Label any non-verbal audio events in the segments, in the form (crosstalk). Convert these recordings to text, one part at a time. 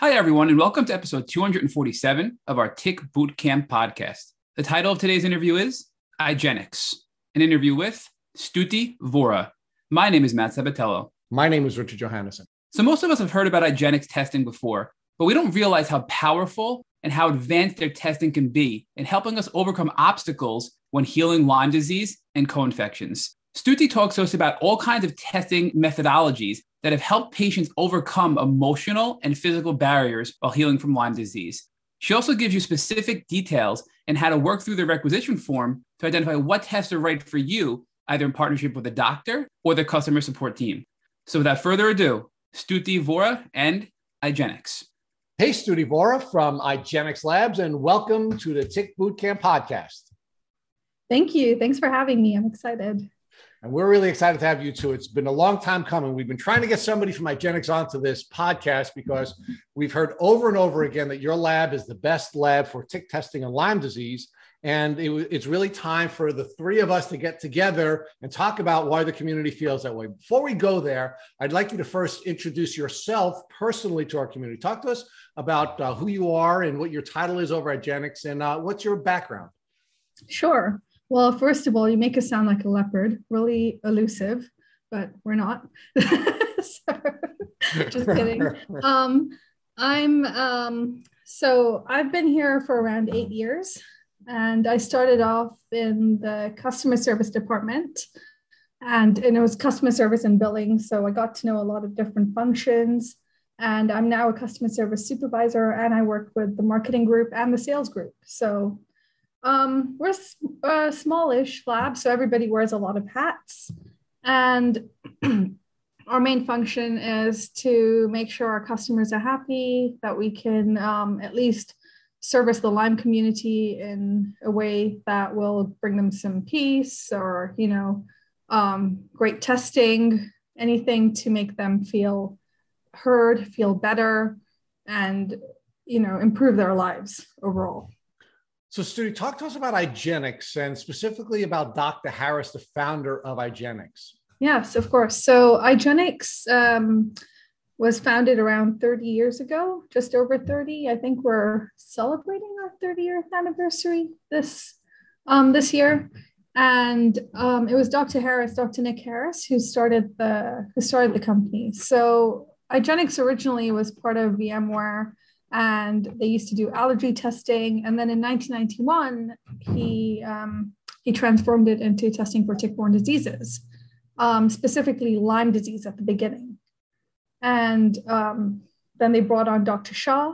Hi, everyone, and welcome to episode 247 of our Tick Bootcamp podcast. The title of today's interview is IGeneX, an interview with Stuti Vora. My name is Matt Sabatello. My name is Richard Johannesson. So, most of us have heard about IGeneX testing before, but we don't realize how powerful and how advanced their testing can be in helping us overcome obstacles when healing Lyme disease and co infections. Stuti talks to us about all kinds of testing methodologies that have helped patients overcome emotional and physical barriers while healing from Lyme disease. She also gives you specific details and how to work through the requisition form to identify what tests are right for you, either in partnership with a doctor or the customer support team. So without further ado, Stuti Vora and IGeneX. Hey, Stuti Vora from IGeneX Labs, and welcome to the Tick Bootcamp podcast. Thank you. Thanks for having me. I'm excited. And we're really excited to have you too. It's been a long time coming. We've been trying to get somebody from IGeneX onto this podcast because we've heard over and over again that your lab is the best lab for tick testing and Lyme disease. And it, it's really time for the three of us to get together and talk about why the community feels that way. Before we go there, I'd like you to first introduce yourself personally to our community. Talk to us about uh, who you are and what your title is over at IGeneX and uh, what's your background. Sure. Well, first of all, you make us sound like a leopard, really elusive, but we're not. (laughs) so, just kidding. (laughs) Um, I'm um, so I've been here for around eight years, and I started off in the customer service department, and, and it was customer service and billing. So I got to know a lot of different functions. And I'm now a customer service supervisor, and I work with the marketing group and the sales group. So um, we're a smallish lab, so everybody wears a lot of hats. And (clears throat) our main function is to make sure our customers are happy, that we can um, at least service the Lyme community in a way that will bring them some peace or, you know, um, great testing, anything to make them feel heard, feel better, and, you know, improve their lives overall. So, Stu, talk to us about IGeneX and specifically about Dr. Harris, the founder of IGeneX. Yes, of course. So, IGeneX um, was founded around 30 years ago, just over 30. I think we're celebrating our 30 year anniversary this um, this year. And um, it was Dr. Harris, Dr. Nick Harris, who started the who started the company. So, IGeneX originally was part of VMware and they used to do allergy testing. And then in 1991, he um, he transformed it into testing for tick-borne diseases, um, specifically Lyme disease at the beginning. And um, then they brought on Dr. Shah,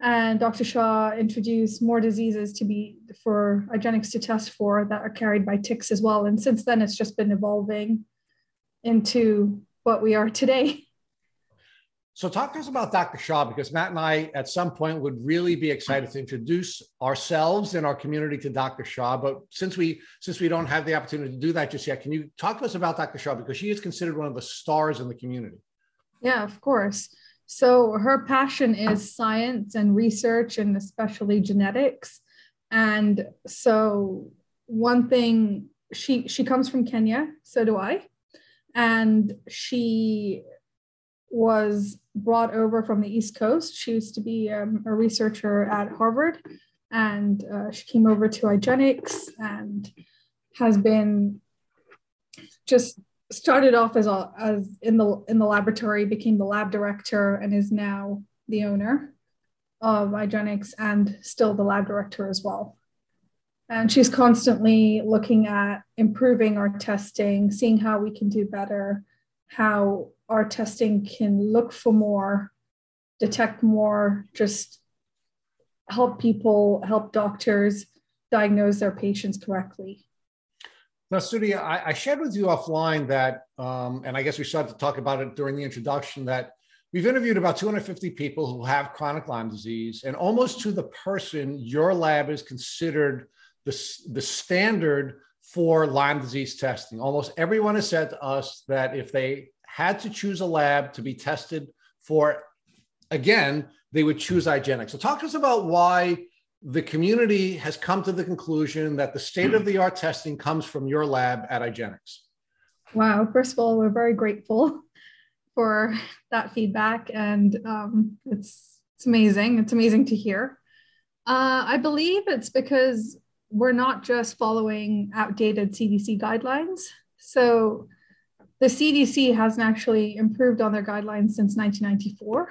and Dr. Shah introduced more diseases to be for IGeneX to test for that are carried by ticks as well. And since then, it's just been evolving into what we are today. (laughs) So, talk to us about Dr. Shah because Matt and I, at some point, would really be excited to introduce ourselves and our community to Dr. Shah. But since we since we don't have the opportunity to do that just yet, can you talk to us about Dr. Shah because she is considered one of the stars in the community? Yeah, of course. So her passion is science and research, and especially genetics. And so one thing she she comes from Kenya, so do I, and she was brought over from the East Coast. She used to be um, a researcher at Harvard, and uh, she came over to IGeneX and has been just started off as a, as in the in the laboratory, became the lab director, and is now the owner of IGeneX and still the lab director as well. And she's constantly looking at improving our testing, seeing how we can do better, how our testing can look for more, detect more, just help people, help doctors diagnose their patients correctly. Now, Stuti, I, I, shared with you offline that, um, and I guess we started to talk about it during the introduction, that we've interviewed about 250 people who have chronic Lyme disease, and almost to the person, your lab is considered the, the standard for Lyme disease testing. Almost everyone has said to us that if they had to choose a lab to be tested for, again, they would choose IGeneX. So, talk to us about why the community has come to the conclusion that the state of the art testing comes from your lab at IGeneX. Wow. First of all, we're very grateful for that feedback. And um, it's It's amazing. It's amazing to hear. Uh, I believe it's because we're not just following outdated CDC guidelines. So the CDC hasn't actually improved on their guidelines since 1994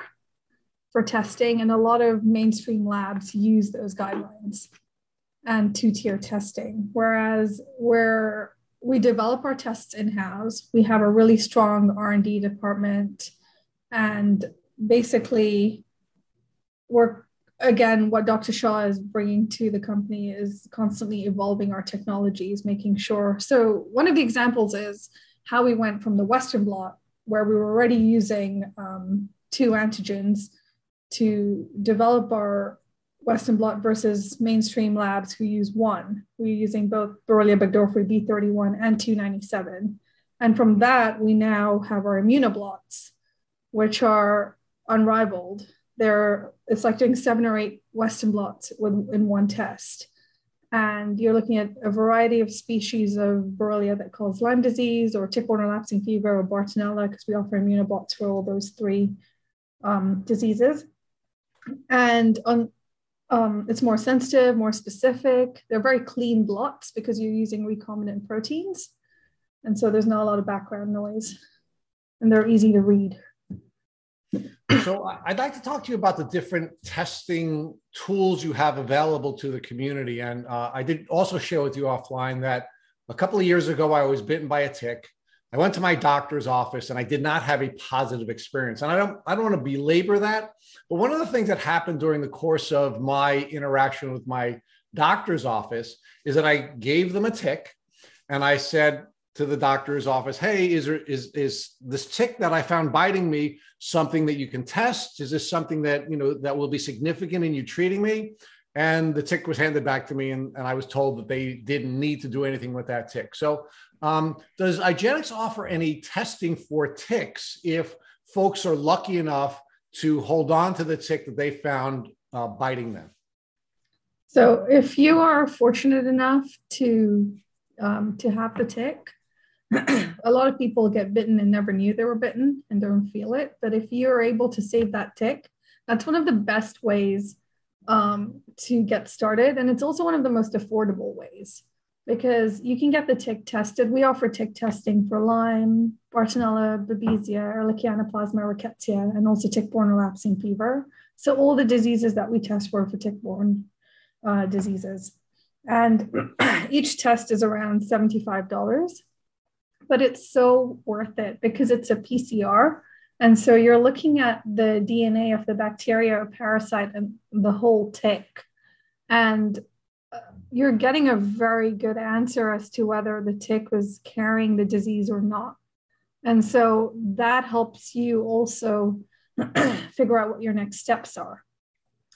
for testing, and a lot of mainstream labs use those guidelines and two-tier testing. Whereas where we develop our tests in-house, we have a really strong R&D department, and basically we're again what dr Shah is bringing to the company is constantly evolving our technologies making sure so one of the examples is how we went from the western blot where we were already using um, two antigens to develop our western blot versus mainstream labs who use one. We're using both borrelia burgdorferi b31 and 297 and from that we now have our immunoblots which are unrivaled. They're it's like doing seven or eight Western blots with, in one test. And you're looking at a variety of species of Borrelia that cause Lyme disease or tick-borne relapsing fever or Bartonella, because we offer immunoblots for all those three um, diseases. And on, um, it's more sensitive, more specific. They're very clean blots because you're using recombinant proteins. And so there's not a lot of background noise and they're easy to read so I'd like to talk to you about the different testing tools you have available to the community. And uh, I did also share with you offline that a couple of years ago, I was bitten by a tick. I went to my doctor's office and I did not have a positive experience. And I don't, I don't want to belabor that. But one of the things that happened during the course of my interaction with my doctor's office is that I gave them a tick and I said, to the doctor's office hey is there is is this tick that i found biting me something that you can test? Is this something that you know that will be significant in you treating me? And the tick was handed back to me and, and i was told that they didn't need to do anything with that tick. So um, does IGeneX offer any testing for ticks if folks are lucky enough to hold on to the tick that they found uh, biting them? So if you are fortunate enough to um, to have the tick (clears throat) a lot of people get bitten and never knew they were bitten and don't feel it. But if you're able to save that tick, that's one of the best ways um, to get started. And it's also one of the most affordable ways because you can get the tick tested. We offer tick testing for Lyme, Bartonella, Babesia, Ehrlichia Anaplasma, rickettsia, and also tick-borne relapsing fever. So all the diseases that we test for for tick-borne uh, diseases. And (clears throat) each test is around $75 but it's so worth it because it's a PCR. And so you're looking at the DNA of the bacteria or parasite and the whole tick. And uh, you're getting a very good answer as to whether the tick was carrying the disease or not. And so that helps you also (clears throat) figure out what your next steps are.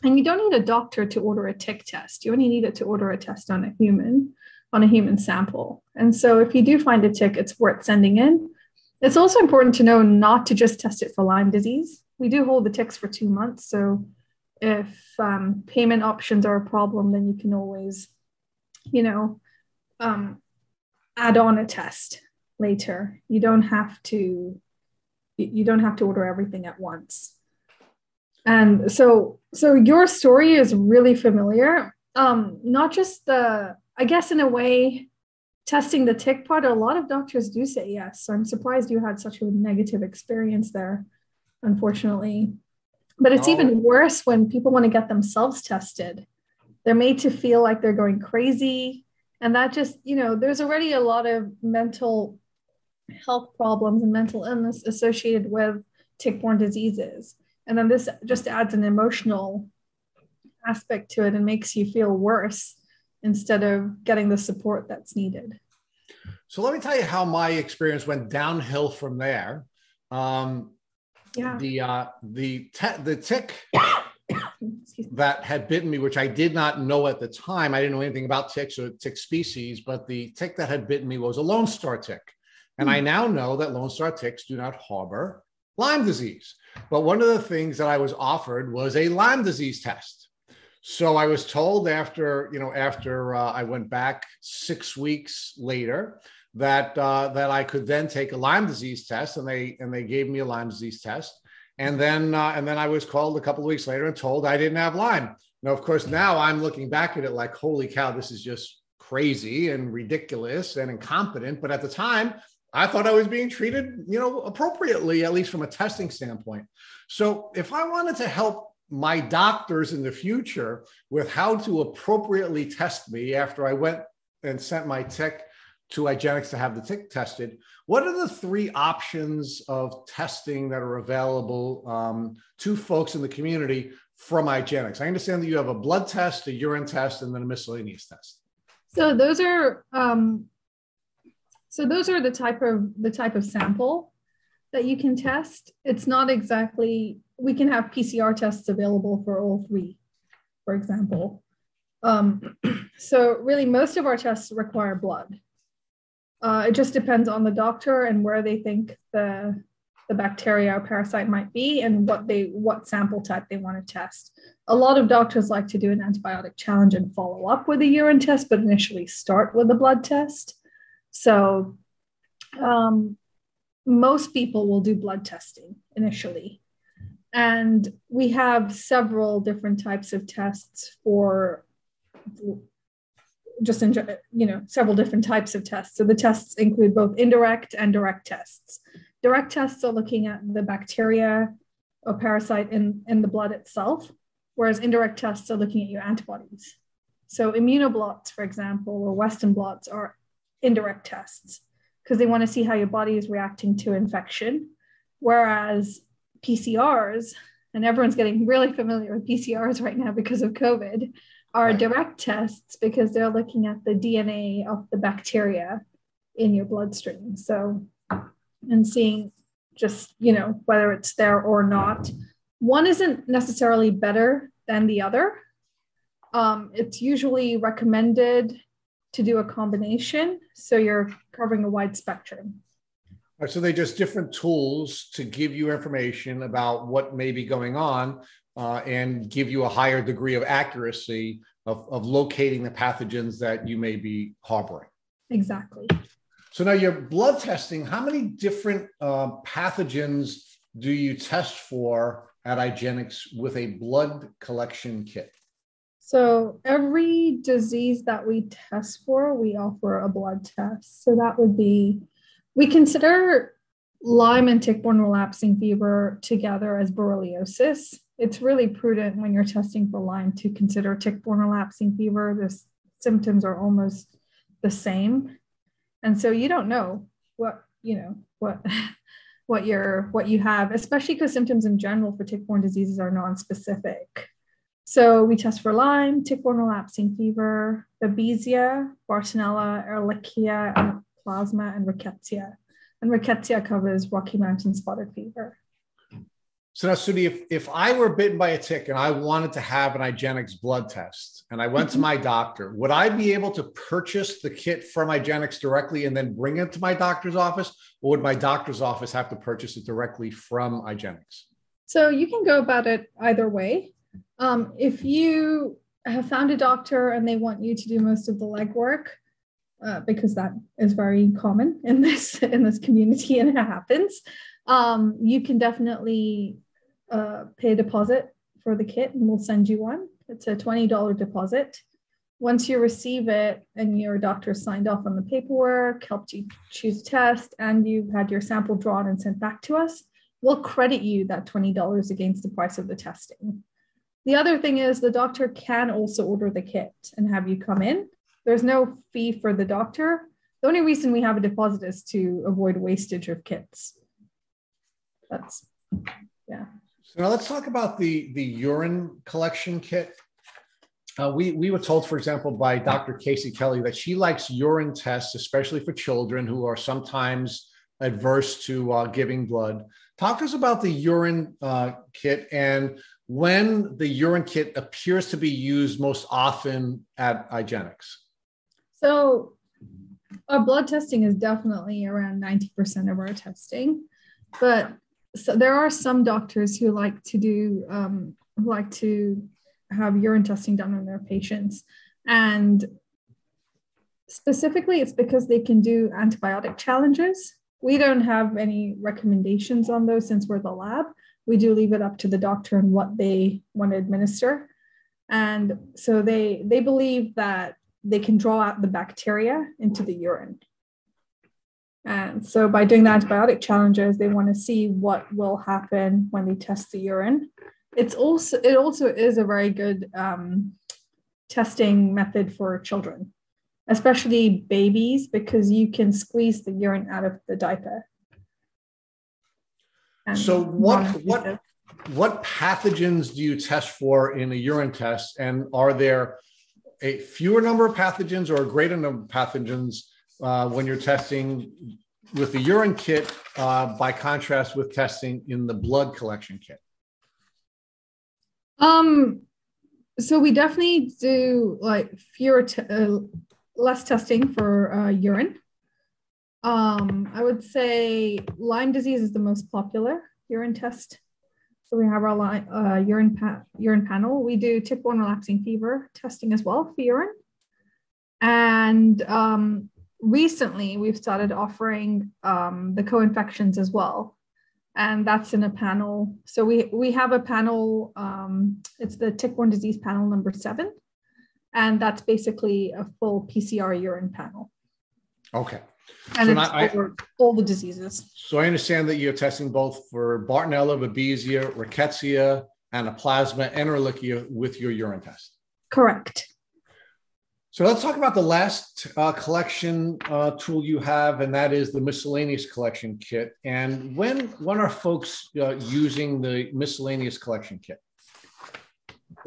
And you don't need a doctor to order a tick test. You only need it to order a test on a human on a human sample. And so if you do find a tick, it's worth sending in. It's also important to know not to just test it for Lyme disease. We do hold the ticks for two months. So if um, payment options are a problem, then you can always, you know, um, add on a test later. You don't have to, you don't have to order everything at once. And so, so your story is really familiar. Um, not just the I guess in a way, testing the tick part, a lot of doctors do say yes. So I'm surprised you had such a negative experience there, unfortunately. But it's oh. even worse when people want to get themselves tested. They're made to feel like they're going crazy. And that just, you know, there's already a lot of mental health problems and mental illness associated with tick-borne diseases. And then this just adds an emotional aspect to it and makes you feel worse instead of getting the support that's needed. So let me tell you how my experience went downhill from there. Um, yeah. The uh, the te- the tick that had bitten me, which I did not know at the time. I didn't know anything about ticks or tick species, but the tick that had bitten me was a Lone Star tick, and mm. I now know that Lone Star ticks do not harbor Lyme disease. But one of the things that I was offered was a Lyme disease test. So I was told after, you know, after uh, I went back six weeks later that uh, that I could then take a Lyme disease test, and they and they gave me a Lyme disease test. And then uh, and then I was called a couple of weeks later and told I didn't have Lyme. Now, of course, now I'm looking back at it like, holy cow, this is just crazy and ridiculous and incompetent. But at the time, I thought I was being treated, you know, appropriately, at least from a testing standpoint. So if I wanted to help my doctors in the future with how to appropriately test me after I went and sent my tick to IGeneX to have the tick tested, what are the three options of testing that are available um, to folks in the community from IGeneX? I understand that you have a blood test, a urine test, and then a miscellaneous test. So those are um, so those are the type of the type of sample that you can test. It's not exactly we can have PCR tests available for all three, for example. Um, (clears throat) so really, most of our tests require blood. Uh, it just depends on the doctor and where they think the the bacteria or parasite might be and what they what sample type they want to test. A lot of doctors like to do an antibiotic challenge and follow up with a urine test, but initially start with a blood test. So um, most people will do blood testing initially. And we have several different types of tests for just in you know several different types of tests. So the tests include both indirect and direct tests. Direct tests are looking at the bacteria or parasite in, in the blood itself, whereas indirect tests are looking at your antibodies. So immunoblots, for example, or Western blots are indirect tests because they want to see how your body is reacting to infection. Whereas PCRs, and everyone's getting really familiar with PCRs right now because of COVID, are right. direct tests because they're looking at the DNA of the bacteria in your bloodstream. So, and seeing just, you know, whether it's there or not. One isn't necessarily better than the other. Um, it's usually recommended to do a combination. So you're covering a wide spectrum. Right, so they're just different tools to give you information about what may be going on uh, and give you a higher degree of accuracy of, of locating the pathogens that you may be harboring. Exactly. So now your blood testing, how many different uh, pathogens do you test for at IGeneX with a blood collection kit? So every disease that we test for, we offer a blood test. So that would be, we consider Lyme and tick-borne relapsing fever together as borreliosis it's really prudent when you're testing for Lyme to consider tick-borne relapsing fever. The symptoms are almost the same, and so you don't know what you know what (laughs) what you're what you have, especially because symptoms in general for tick-borne diseases are non-specific. So we test for Lyme, tick-borne relapsing fever, Babesia, Bartonella, Ehrlichia, and plasma, and Rickettsia. And Rickettsia covers Rocky Mountain spotted fever. So now, Stuti, if, if I were bitten by a tick and I wanted to have an IGeneX blood test and I went to my (laughs) doctor, would I be able to purchase the kit from IGeneX directly and then bring it to my doctor's office? Or would my doctor's office have to purchase it directly from IGeneX? So you can go about it either way. Um, if you have found a doctor and they want you to do most of the legwork, uh, because that is very common in this (laughs) in this community and it happens um, you can definitely uh, pay a deposit for the kit and we'll send you one. It's a $20 deposit. Once you receive it and your doctor signed off on the paperwork, helped you choose test, and you've had your sample drawn and sent back to us, we'll credit you that $20 against the price of the testing. The other thing is the doctor can also order the kit and have you come in. There's no fee for the doctor. The only reason we have a deposit is to avoid wastage of kits. That's, yeah. So now let's talk about the, the urine collection kit. Uh, we, we were told, for example, by Dr. Casey Kelly that she likes urine tests, especially for children who are sometimes adverse to uh, giving blood. Talk to us about the urine uh, kit and when the urine kit appears to be used most often at IGeneX. So, our blood testing is definitely around 90% of our testing, but so there are some doctors who like to do um, like to have urine testing done on their patients. And specifically it's because they can do antibiotic challenges. We don't have any recommendations on those since we're the lab. We do leave it up to the doctor and what they want to administer. And so they they believe that they can draw out the bacteria into the urine. And so by doing the antibiotic challenges, they want to see what will happen when they test the urine. It's also it also is a very good um, testing method for children, especially babies, because you can squeeze the urine out of the diaper. So what what what pathogens do you test for in a urine test, and are there a fewer number of pathogens or a greater number of pathogens uh, when you're testing with the urine kit uh, by contrast with testing in the blood collection kit? Um, so we definitely do like fewer, t- uh, less testing for uh, urine. Um, I would say Lyme disease is the most popular urine test. So we have our uh, urine pa- urine panel. We do tick-borne relapsing fever testing as well for urine. And um, recently, we've started offering um, the co-infections as well and that's in a panel. So we we have a panel. Um, it's the tick-borne disease panel number seven, and that's basically a full PCR urine panel. Okay. And so it's not, over I, all the diseases. So I understand that you're testing both for Bartonella, Babesia, Rickettsia, Anaplasma, and Ehrlichia with your urine test. Correct. So let's talk about the last uh, collection uh, tool you have, and that is the miscellaneous collection kit. And when when are folks uh, using the miscellaneous collection kit?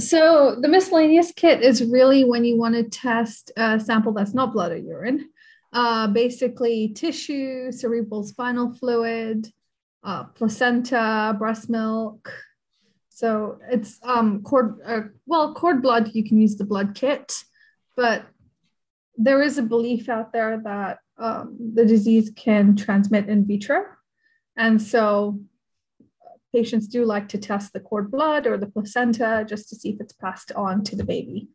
So the miscellaneous kit is really when you want to test a sample that's not blood or urine, uh, basically tissue, cerebral spinal fluid, uh, placenta, breast milk. So it's um, cord uh, well cord blood. You can use the blood kit but there is a belief out there that um, the disease can transmit in vitro. And so patients do like to test the cord blood or the placenta just to see if it's passed on to the baby.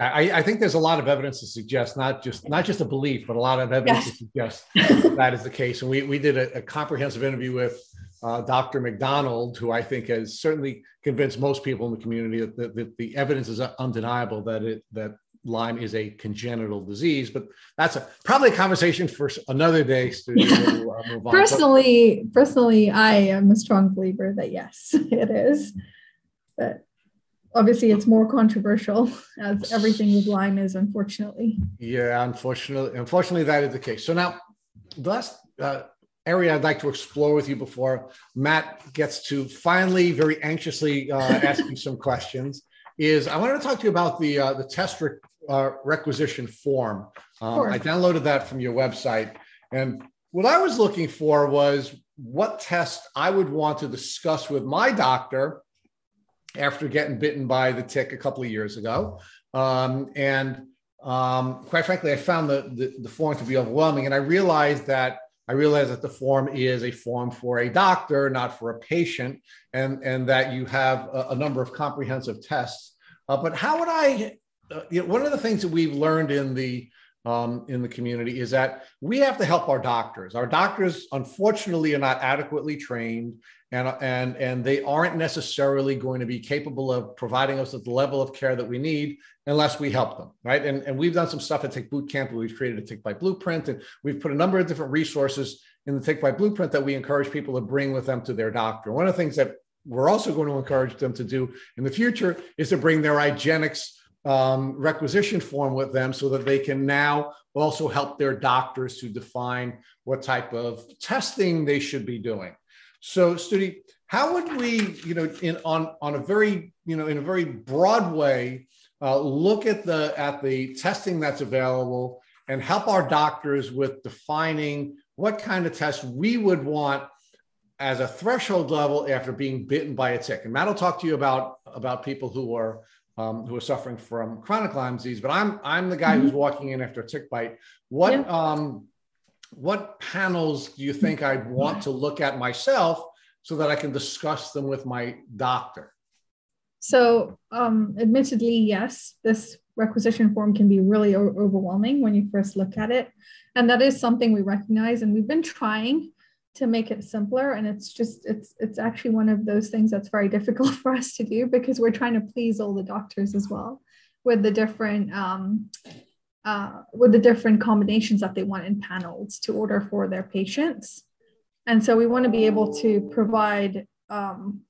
I, I, think there's a lot of evidence to suggest not just not just a belief, but a lot of evidence yes. to suggest that is the case. And we, we did a, a comprehensive interview with uh, Dr. MacDonald, who I think has certainly convinced most people in the community that, that, that the evidence is undeniable that it that Lyme is a congenital disease. But that's a, probably a conversation for another day. To, uh, personally, personally, I am a strong believer that yes, (laughs) it is. But obviously, it's more controversial (laughs) as everything with Lyme is, unfortunately. Yeah, unfortunately, unfortunately, that is the case. So now, the last uh, area I'd like to explore with you before Matt gets to finally, very anxiously uh, ask you some questions is I wanted to talk to you about the uh, the test re- uh, requisition form. Um, I downloaded that from your website, and what I was looking for was what test I would want to discuss with my doctor after getting bitten by the tick a couple of years ago, um, and um, quite frankly, I found the, the the form to be overwhelming, and I realized that I realized that the form is a form for a doctor, not for a patient, and, and that you have a, a number of comprehensive tests. Uh, but how would I, uh, you know, one of the things that we've learned in the um, in the community is that we have to help our doctors. Our doctors, unfortunately, are not adequately trained, and and and they aren't necessarily going to be capable of providing us with the level of care that we need unless we help them, right? And and we've done some stuff at Tick Boot Camp. We've created a Tick Bite Blueprint, and we've put a number of different resources in the Tick Bite Blueprint that we encourage people to bring with them to their doctor. One of the things that we're also going to encourage them to do in the future is to bring their IGeneX um, requisition form with them so that they can now also help their doctors to define what type of testing they should be doing. So, Stuti, how would we, you know, in on on a very, you know, in a very broad way, uh, look at the at the testing that's available and help our doctors with defining what kind of test we would want as a threshold level after being bitten by a tick. And Matt will talk to you about about people who are um, who are suffering from chronic Lyme disease. But I'm I'm the guy mm-hmm. who's walking in after a tick bite. What yeah. um, what panels do you think I'd want to look at myself so that I can discuss them with my doctor? So, um, admittedly, yes, this requisition form can be really o- overwhelming when you first look at it. And that is something we recognize, and we've been trying to make it simpler and it's just it's it's actually one of those things that's very (laughs) difficult for us to do because we're trying to please all the doctors as well with the different um, uh, with the different combinations that they want in panels to order for their patients. And so we want to be able to provide um,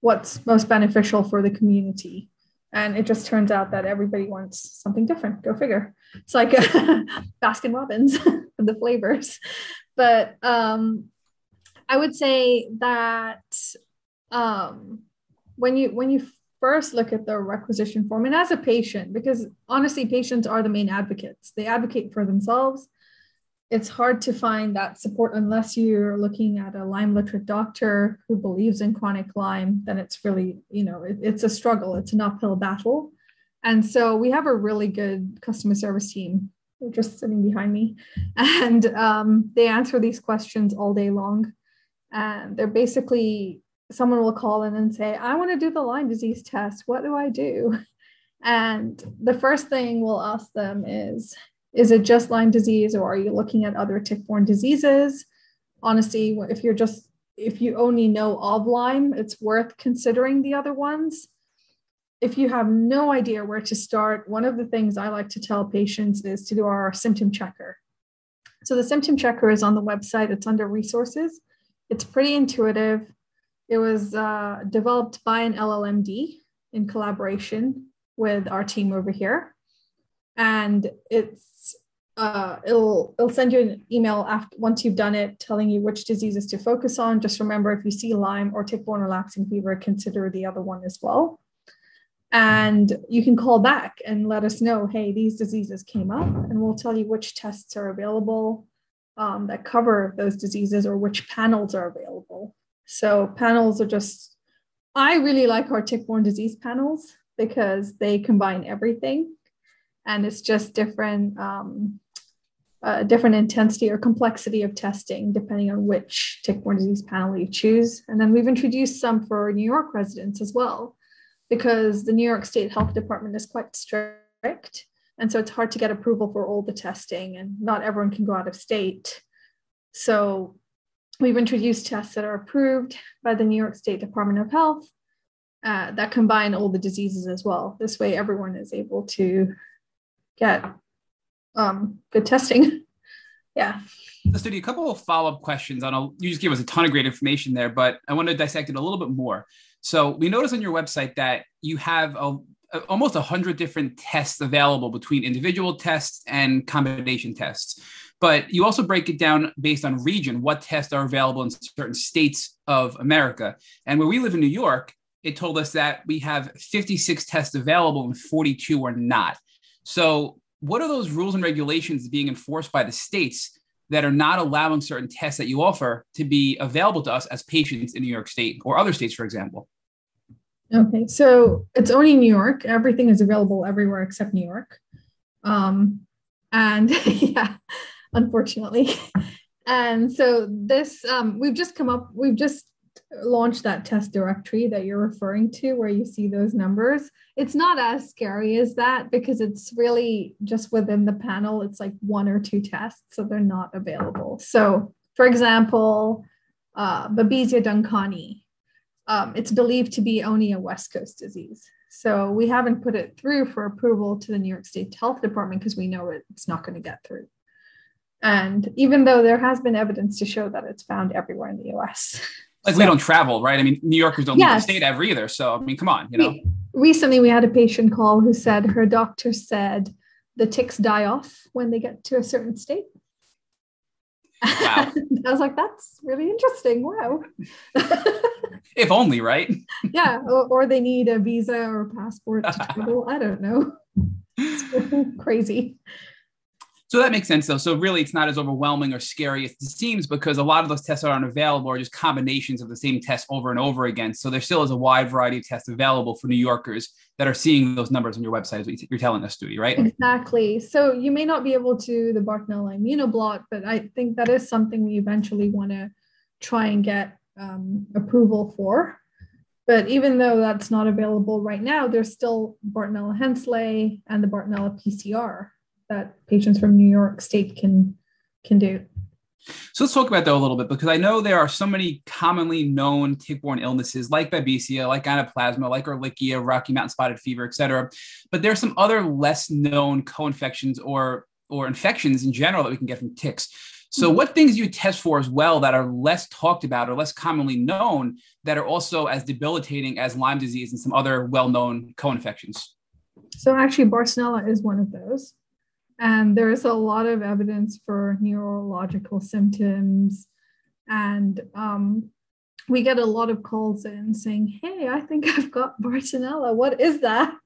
what's most beneficial for the community. And it just turns out that everybody wants something different. Go figure. It's like (laughs) baskin robbins (laughs) the flavors. But um, I would say that um, when you when you first look at the requisition form, and as a patient, because honestly, patients are the main advocates. They advocate for themselves. It's hard to find that support unless you're looking at a Lyme literate doctor who believes in chronic Lyme. Then it's really, you know, it, it's a struggle. It's an uphill battle. And so we have a really good customer service team they're just sitting behind me. And um, they answer these questions all day long. And they're basically, someone will call in and say, I want to do the Lyme disease test. What do I do? And the first thing we'll ask them is, is it just Lyme disease or are you looking at other tick-borne diseases? Honestly, if you're just if you only know of Lyme, it's worth considering the other ones if you have no idea where to start, one of the things I like to tell patients is to do our symptom checker. So the symptom checker is on the website, it's under resources. It's pretty intuitive. It was uh, developed by an LLMD in collaboration with our team over here. And it's uh, it'll it'll send you an email after once you've done it, telling you which diseases to focus on. Just remember, if you see Lyme or tick-borne relapsing fever, consider the other one as well. And you can call back and let us know, hey, these diseases came up, and we'll tell you which tests are available um, that cover those diseases or which panels are available. So, panels are just, I really like our tick-borne disease panels because they combine everything and it's just different. Um, uh, different intensity or complexity of testing depending on which tick-borne disease panel you choose. And then we've introduced some for New York residents as well because the New York State Health Department is quite strict. And so it's hard to get approval for all the testing, and not everyone can go out of state. So we've introduced tests that are approved by the New York State Department of Health uh, that combine all the diseases as well. This way, everyone is able to get um, good testing. (laughs) yeah. Do a couple of follow up questions. On a, you just gave us a ton of great information there, but I want to dissect it a little bit more. So we notice on your website that you have a, a, almost 100 different tests available between individual tests and combination tests. But you also break it down based on region, what tests are available in certain states of America. And where we live in New York, it told us that we have 56 tests available and 42 are not. So, what are those rules and regulations being enforced by the states that are not allowing certain tests that you offer to be available to us as patients in New York State or other states, for example? Okay, so it's only New York. Everything is available everywhere except New York. Um, and (laughs) yeah, unfortunately. (laughs) And so this, um, we've just come up, we've just launched that test directory that you're referring to, where you see those numbers. It's not as scary as that because it's really just within the panel, it's like one or two tests, so they're not available. So, for example, uh, Babesia duncani um, it's believed to be only a West Coast disease. So we haven't put it through for approval to the New York State Health Department because we know it's not going to get through. And even though there has been evidence to show that it's found everywhere in the US. (laughs) Like so, we don't travel, right? I mean, New Yorkers don't yes. leave the state ever either. So, I mean, come on, you know. We, recently, we had a patient call who said her doctor said the ticks die off when they get to a certain state. Wow. (laughs) I was like, that's really interesting. Wow. (laughs) if only, right? yeah. Or, or, they need a visa or a passport to travel. I don't know. It's crazy. So that makes sense, though. So really, it's not as overwhelming or scary as it seems because a lot of those tests that aren't available are just combinations of the same tests over and over again. So there still is a wide variety of tests available for New Yorkers that are seeing those numbers on your website, as you're telling us, Stuti, right? Exactly. So you may not be able to the Bartonella immunoblot, but I think that is something we eventually want to try and get um, approval for. But even though that's not available right now, there's still Bartonella henselae and the Bartonella PCR that patients from New York State can can do. So let's talk about that a little bit because I know there are so many commonly known tick-borne illnesses like babesia, like anaplasma, like Ehrlichia, Rocky Mountain spotted fever, et cetera. But there are some other less known co-infections or or infections in general that we can get from ticks. So, mm-hmm. what things do you test for as well that are less talked about or less commonly known that are also as debilitating as Lyme disease and some other well known co infections? So, actually, Bartonella is one of those. And there's a lot of evidence for neurological symptoms. And um, we get a lot of calls in saying, Hey, I think (laughs) I've got Bartonella. What is that?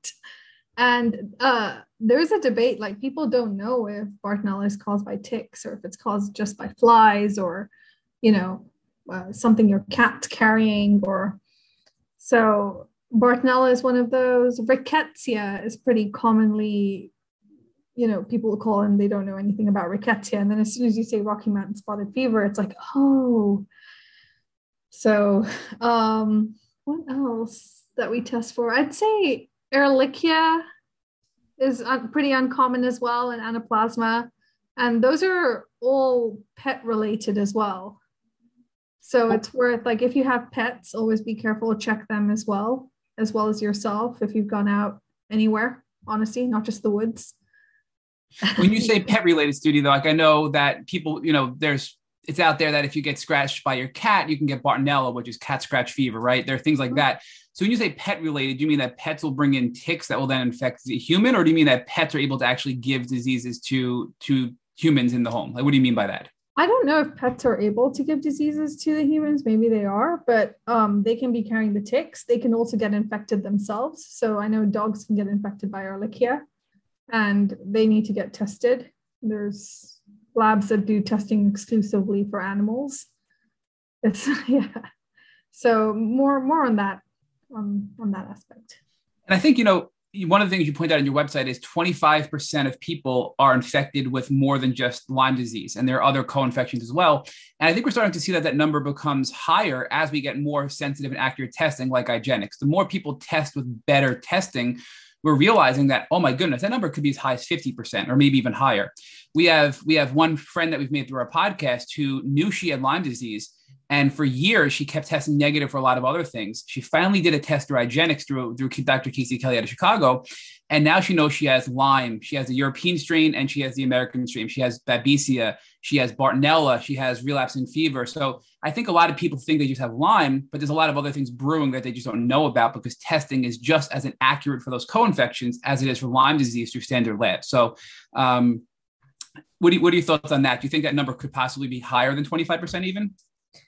And uh, there's a debate like people don't know if Bartonella is caused by ticks or if it's caused just by flies or, you know, uh, something your cat's carrying or so Bartonella is one of those. Rickettsia is pretty commonly, you know, people call and they don't know anything about rickettsia. And then as soon as you say Rocky Mountain spotted fever, it's like, oh. So um, what else that we test for? I'd say Ehrlichia is pretty uncommon as well, and anaplasma. And those are all pet related as well. So it's worth like if you have pets, always be careful to check them as well, as well as yourself if you've gone out anywhere, honestly, not just the woods. When you (laughs) say pet related Stuti though, like I know that people, you know, there's it's out there that if you get scratched by your cat, you can get Bartonella, which is cat scratch fever, right? There are things like mm-hmm. that. So when you say pet related, do you mean that pets will bring in ticks that will then infect the human, or do you mean that pets are able to actually give diseases to to humans in the home? Like, what do you mean by that? I don't know if pets are able to give diseases to the humans. Maybe they are, but um, they can be carrying the ticks. They can also get infected themselves. So I know dogs can get infected by Ehrlichia, and they need to get tested. There's labs that do testing exclusively for animals. It's (laughs) yeah. So more more on that on on that aspect. And I think you know one of the things you point out on your website is 25% of people are infected with more than just Lyme disease, and there are other co-infections as well. And I think we're starting to see that that number becomes higher as we get more sensitive and accurate testing, like IGeneX. The more people test with better testing, we're realizing that oh my goodness that number could be as high as 50% or maybe even higher. We have we have one friend that we've made through our podcast who knew she had lyme disease and for years she kept testing negative for a lot of other things. She finally did a test through IGeneX through through dr casey kelly out of chicago. And now she knows she has lyme. She has the european strain and she has the american strain. She has babesia. She has bartonella. She has relapsing fever. So I think a lot of people think they just have Lyme, but there's a lot of other things brewing that they just don't know about because testing is just as inaccurate for those co-infections as it is for Lyme disease through standard labs. So, um, what, do what are your thoughts on that? Do you think that number could possibly be higher than 25% even?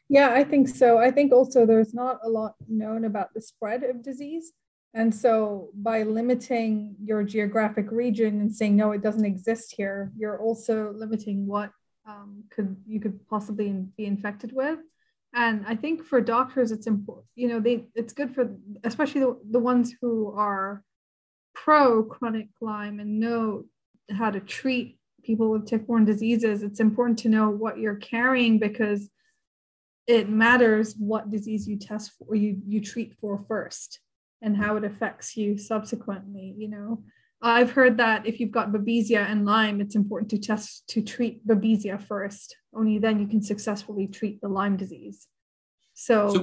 Yeah, I think so. I think also there's not a lot known about the spread of disease. And so by limiting your geographic region and saying, no, it doesn't exist here, you're also limiting what um, could you could possibly be infected with. And I think for doctors, it's important. You know, they it's good for especially the, the ones who are pro chronic Lyme and know how to treat people with tick-borne diseases. It's important to know what you're carrying because it matters what disease you test for, you you treat for first, and how it affects you subsequently. You know, I've heard that if you've got Babesia and Lyme, it's important to test to treat Babesia first. Only then you can successfully treat the Lyme disease. So, so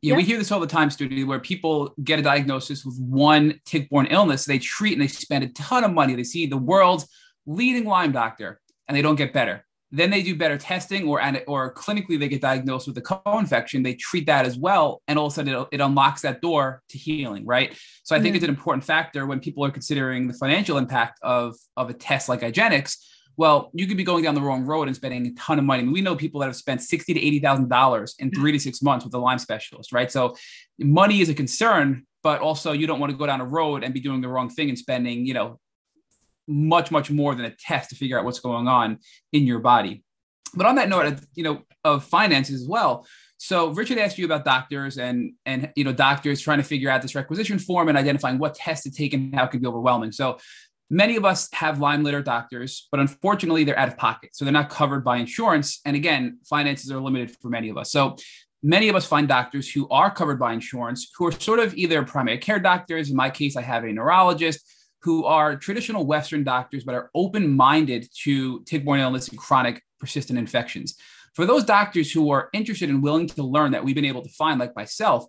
yeah, yeah, we hear this all the time, Stuti, where people get a diagnosis with one tick-borne illness, they treat and they spend a ton of money. They see the world's leading Lyme doctor, and they don't get better. Then they do better testing, or or clinically they get diagnosed with a co-infection. They treat that as well, and all of a sudden it, it unlocks that door to healing, right? So I mm-hmm. think it's an important factor when people are considering the financial impact of of a test like IGeneX. Well, you could be going down the wrong road and spending a ton of money. I mean, we know people that have spent sixty to eighty thousand dollars in three to six months with a Lyme specialist, right? So money is a concern, but also you don't want to go down a road and be doing the wrong thing and spending, you know, much, much more than a test to figure out what's going on in your body. But on that note, you know, of finances as well. So Richard asked you about doctors and and you know doctors trying to figure out this requisition form and identifying what tests to take and how it can be overwhelming. So many of us have Lyme literate doctors, but unfortunately they're out of pocket, so they're not covered by insurance. And again, finances are limited for many of us. So many of us find doctors who are covered by insurance who are sort of either primary care doctors. In my case, I have a neurologist who are traditional Western doctors, but are open minded to tick borne illness and chronic persistent infections. For those doctors who are interested and willing to learn that we've been able to find, like myself,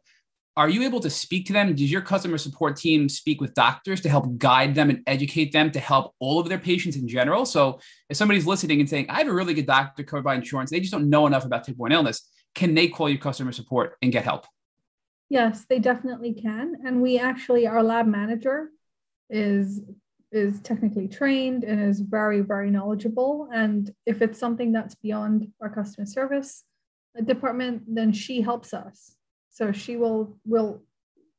are you able to speak to them? Does your customer support team speak with doctors to help guide them and educate them to help all of their patients in general? So, if somebody's listening and saying, I have a really good doctor covered by insurance, they just don't know enough about tick-borne illness, can they call your customer support and get help? Yes, they definitely can. And we actually, our lab manager is is technically trained and is very, very knowledgeable. And if it's something that's beyond our customer service department, then she helps us. So she will will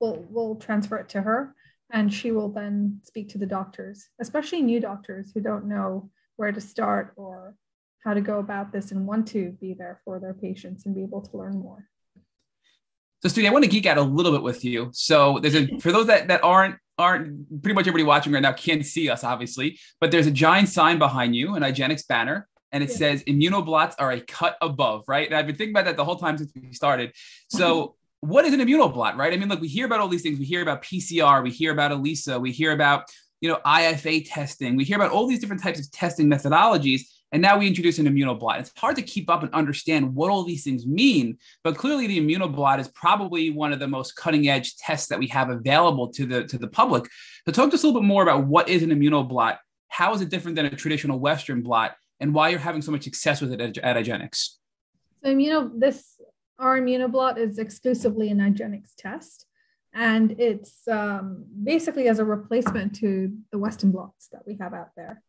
will will transfer it to her and she will then speak to the doctors, especially new doctors who don't know where to start or how to go about this and want to be there for their patients and be able to learn more. So, Stuti, I want to geek out a little bit with you. So, there's a for those that that aren't aren't pretty much everybody watching right now can't see us, obviously, but there's a giant sign behind you, an IGeneX banner, and it yeah. says immunoblots are a cut above, right? And I've been thinking about that the whole time since we started. So, (laughs) what is an immunoblot, right? I mean, look, we hear about all these things. We hear about PCR, we hear about ELISA, we hear about you know IFA testing, we hear about all these different types of testing methodologies. And now we introduce an immunoblot. It's hard to keep up and understand what all these things mean, but clearly the immunoblot is probably one of the most cutting edge tests that we have available to the, to the public. So talk to us a little bit more about what is an immunoblot, how is it different than a traditional Western blot, and why you're having so much success with it at, at IGeneX. So immuno, this, our immunoblot is exclusively an IGeneX test and it's um, basically as a replacement to the Western blots that we have out there.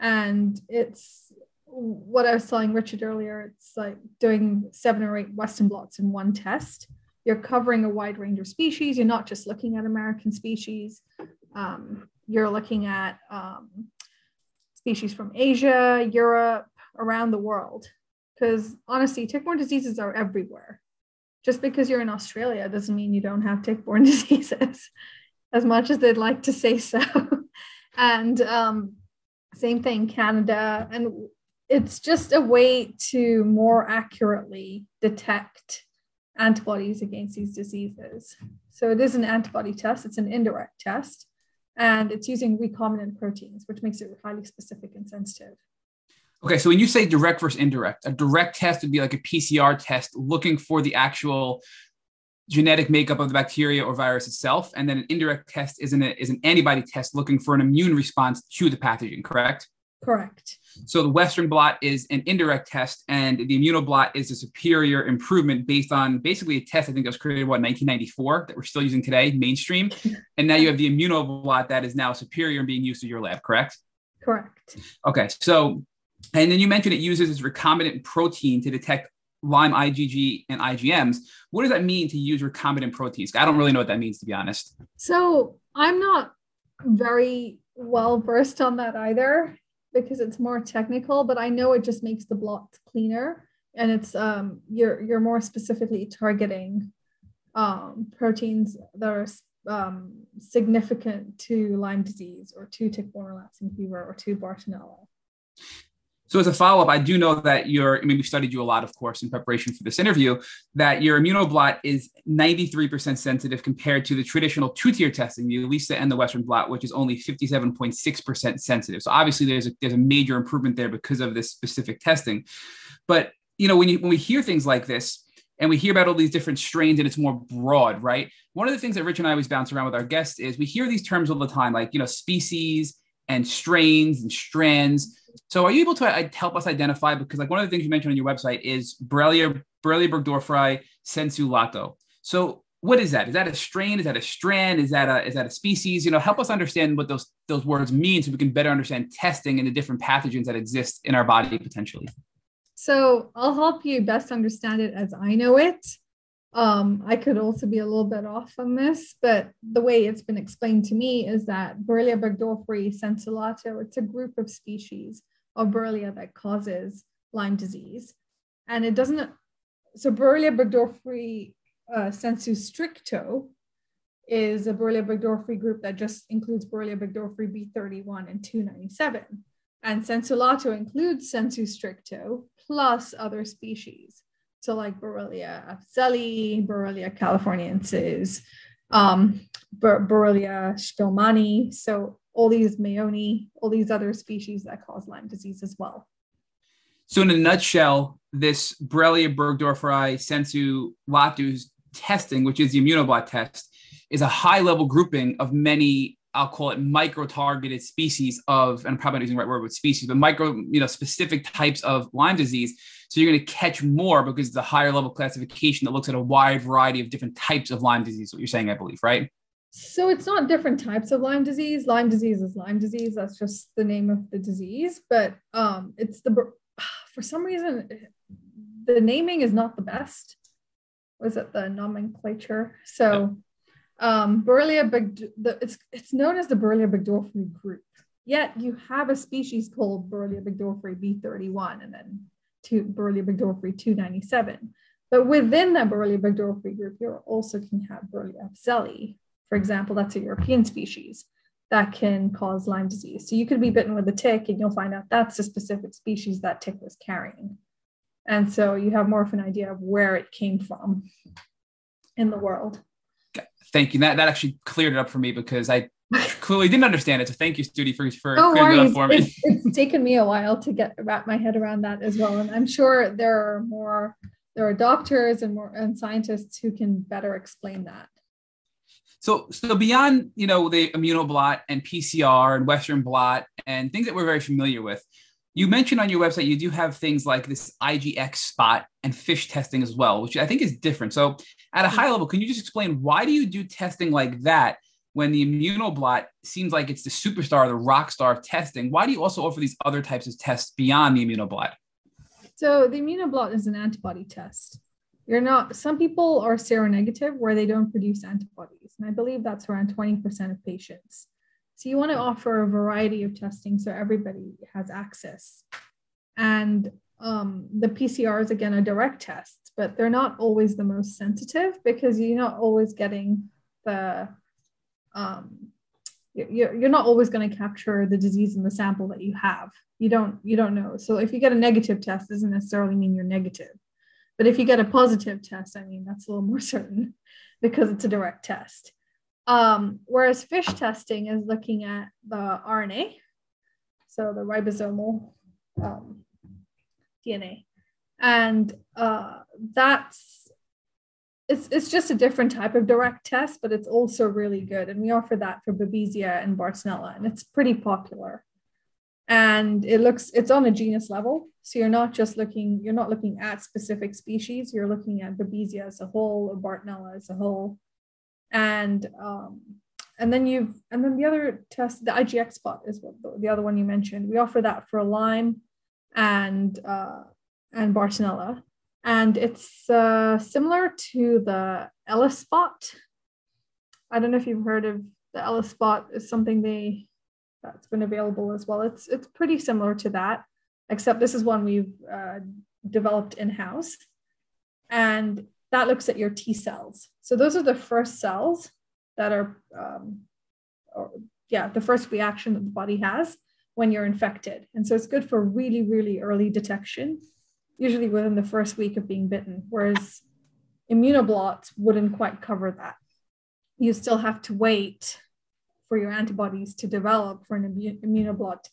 And it's what I was telling Richard earlier, it's like doing seven or eight Western blots in one test. You're covering a wide range of species. You're not just looking at American species. Um, you're looking at um, species from Asia, Europe, around the world. Because honestly, tick-borne diseases are everywhere. Just because you're in Australia doesn't mean you don't have tick-borne (laughs) diseases, as much as they'd like to say so. (laughs) and um, same thing, Canada. And it's just a way to more accurately detect antibodies against these diseases. So it is an antibody test, it's an indirect test, and it's using recombinant proteins, which makes it highly specific and sensitive. Okay, so when you say direct versus indirect, a direct test would be like a PCR test looking for the actual genetic makeup of the bacteria or virus itself, and then an indirect test is an, is an antibody test looking for an immune response to the pathogen, correct? Correct. So the Western blot is an indirect test, and the immunoblot is a superior improvement based on basically a test I think that was created what 1994 that we're still using today, mainstream. (laughs) And now you have the immunoblot that is now superior and being used in your lab, correct? Correct. Okay, so and then you mentioned it uses this recombinant protein to detect Lyme IgG and IgMs. What does that mean to use recombinant proteins? I don't really know what that means to be honest. So I'm not very well versed on that either because it's more technical, but I know it just makes the blots cleaner and it's um you're you're more specifically targeting um, proteins that are um, significant to Lyme disease or to tick-borne relapsing fever or to Bartonella. So as a follow-up, I do know that your, I mean, we studied you a lot, of course, in preparation for this interview, that your immunoblot is 93% sensitive compared to the traditional two-tier testing, the ELISA and the Western blot, which is only 57.6% sensitive. So obviously there's a, there's a major improvement there because of this specific testing. But, you know, when, you, when we hear things like this, and we hear about all these different strains and it's more broad, right? One of the things that Rich and I always bounce around with our guests is we hear these terms all the time, like, you know, species and strains and strands so are you able to uh, help us identify because like one of the things you mentioned on your website is Borrelia Borrelia burgdorferi sensu lato. So what is that? Is that a strain? Is that a strand? Is that a is that a species? You know, help us understand what those those words mean so we can better understand testing and the different pathogens that exist in our body potentially. So I'll help you best understand it as I know it. Um, I could also be a little bit off on this, but the way it's been explained to me is that Borrelia burgdorferi sensu lato, it's a group of species of Borrelia that causes Lyme disease. And it doesn't, so Borrelia burgdorferi uh, sensu stricto is a Borrelia burgdorferi group that just includes Borrelia burgdorferi B31 and 297. And sensu lato includes sensu stricto plus other species. So like Borrelia afzelii, Borrelia californiensis, um, Borrelia spielmanii. So all these mayonii, all these other species that cause Lyme disease as well. So, in a nutshell, this Borrelia burgdorferi sensu lato testing, which is the immunoblot test, is a high level grouping of many, I'll call it micro targeted species of, and I'm probably not using the right word with species, but micro, you know, specific types of Lyme disease. So you're going to catch more because it's a higher level classification that looks at a wide variety of different types of Lyme disease, what you're saying, I believe, right? So it's not different types of Lyme disease. Lyme disease is Lyme disease. That's just the name of the disease. But um, it's the (sighs) for some reason the naming is not the best. Was it the nomenclature? So um, Borrelia big the, it's it's known as the Borrelia burgdorferi group. Yet you have a species called Borrelia burgdorferi B31 and then two, Borrelia burgdorferi 297. But within that Borrelia burgdorferi group, you also can have Borrelia afzelii, for example, that's a European species that can cause Lyme disease. So you could be bitten with a tick and you'll find out that's a specific species that tick was carrying. And so you have more of an idea of where it came from in the world. Thank you. That, that actually cleared it up for me because I clearly didn't understand it. So thank you, Stuti, for, for no clearing it for me. It's, it's taken me a while to get wrap my head around that as well. And I'm sure there are more, there are doctors and more and scientists who can better explain that. So, so beyond you know the immunoblot and PCR and Western blot and things that we're very familiar with, you mentioned on your website you do have things like this IgX spot and FISH testing as well, which I think is different. So, at a mm-hmm. high level, can you just explain why do you do testing like that when the immunoblot seems like it's the superstar, the rock star of testing? Why do you also offer these other types of tests beyond the immunoblot? So, the immunoblot is an antibody test you're not some people are seronegative where they don't produce antibodies and i believe that's around 20% of patients so you want to offer a variety of testing so everybody has access and um, the pcrs again are direct tests but they're not always the most sensitive because you're not always getting the um, you're, you're not always going to capture the disease in the sample that you have you don't you don't know so if you get a negative test doesn't necessarily mean you're negative but if you get a positive test, I mean, that's a little more (laughs) certain because it's a direct test. Um, whereas FISH testing is looking at the RNA, so the ribosomal um, DNA. And uh, that's, it's, it's just a different type of direct test, but it's also really good. And we offer that for Babesia and Bartonella, and it's pretty popular. And it looks it's on a genus level. So you're not just looking you're not looking at specific species. You're looking at babesia as a whole or bartonella as a whole. And um, and then you've and then the other test the igx spot is what the, the other one you mentioned. We offer that for lyme and uh, and bartonella and it's uh, similar to the ELISpot. I don't know if you've heard of the ELISpot. Is something they that's been available as well. It's it's pretty similar to that, except this is one we've uh, developed in house, and that looks at your T cells. So those are the first cells that are, um, or, yeah, the first reaction that the body has when you're infected, and so it's good for really really early detection, usually within the first week of being bitten. Whereas immunoblots wouldn't quite cover that. You still have to wait for your antibodies to develop for an immunoblot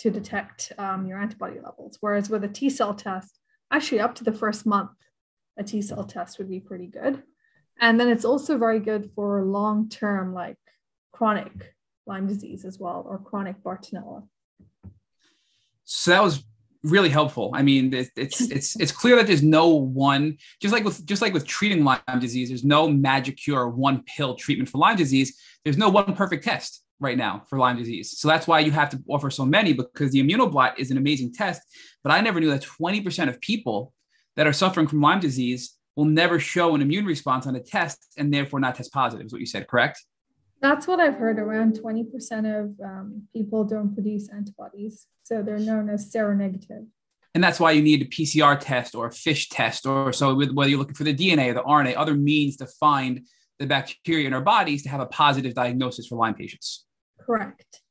to detect um, your antibody levels. Whereas with a T cell test, actually up to the first month, a T cell test would be pretty good. And then it's also very good for long term, like chronic Lyme disease as well, or chronic Bartonella. So that was really helpful. I mean, it's it's it's clear that there's no one just like with just like with treating Lyme disease, there's no magic cure, one pill treatment for Lyme disease. There's no one perfect test right now for Lyme disease. So that's why you have to offer so many because the immunoblot is an amazing test. But I never knew that 20% of people that are suffering from Lyme disease will never show an immune response on a test and therefore not test positive, is what you said, correct? That's what I've heard. Around 20% of um, people don't produce antibodies. So they're known as seronegative. And that's why you need a PCR test or a FISH test, or so with, whether you're looking for the DNA or the RNA, other means to find the bacteria in our bodies to have a positive diagnosis for Lyme patients. Correct.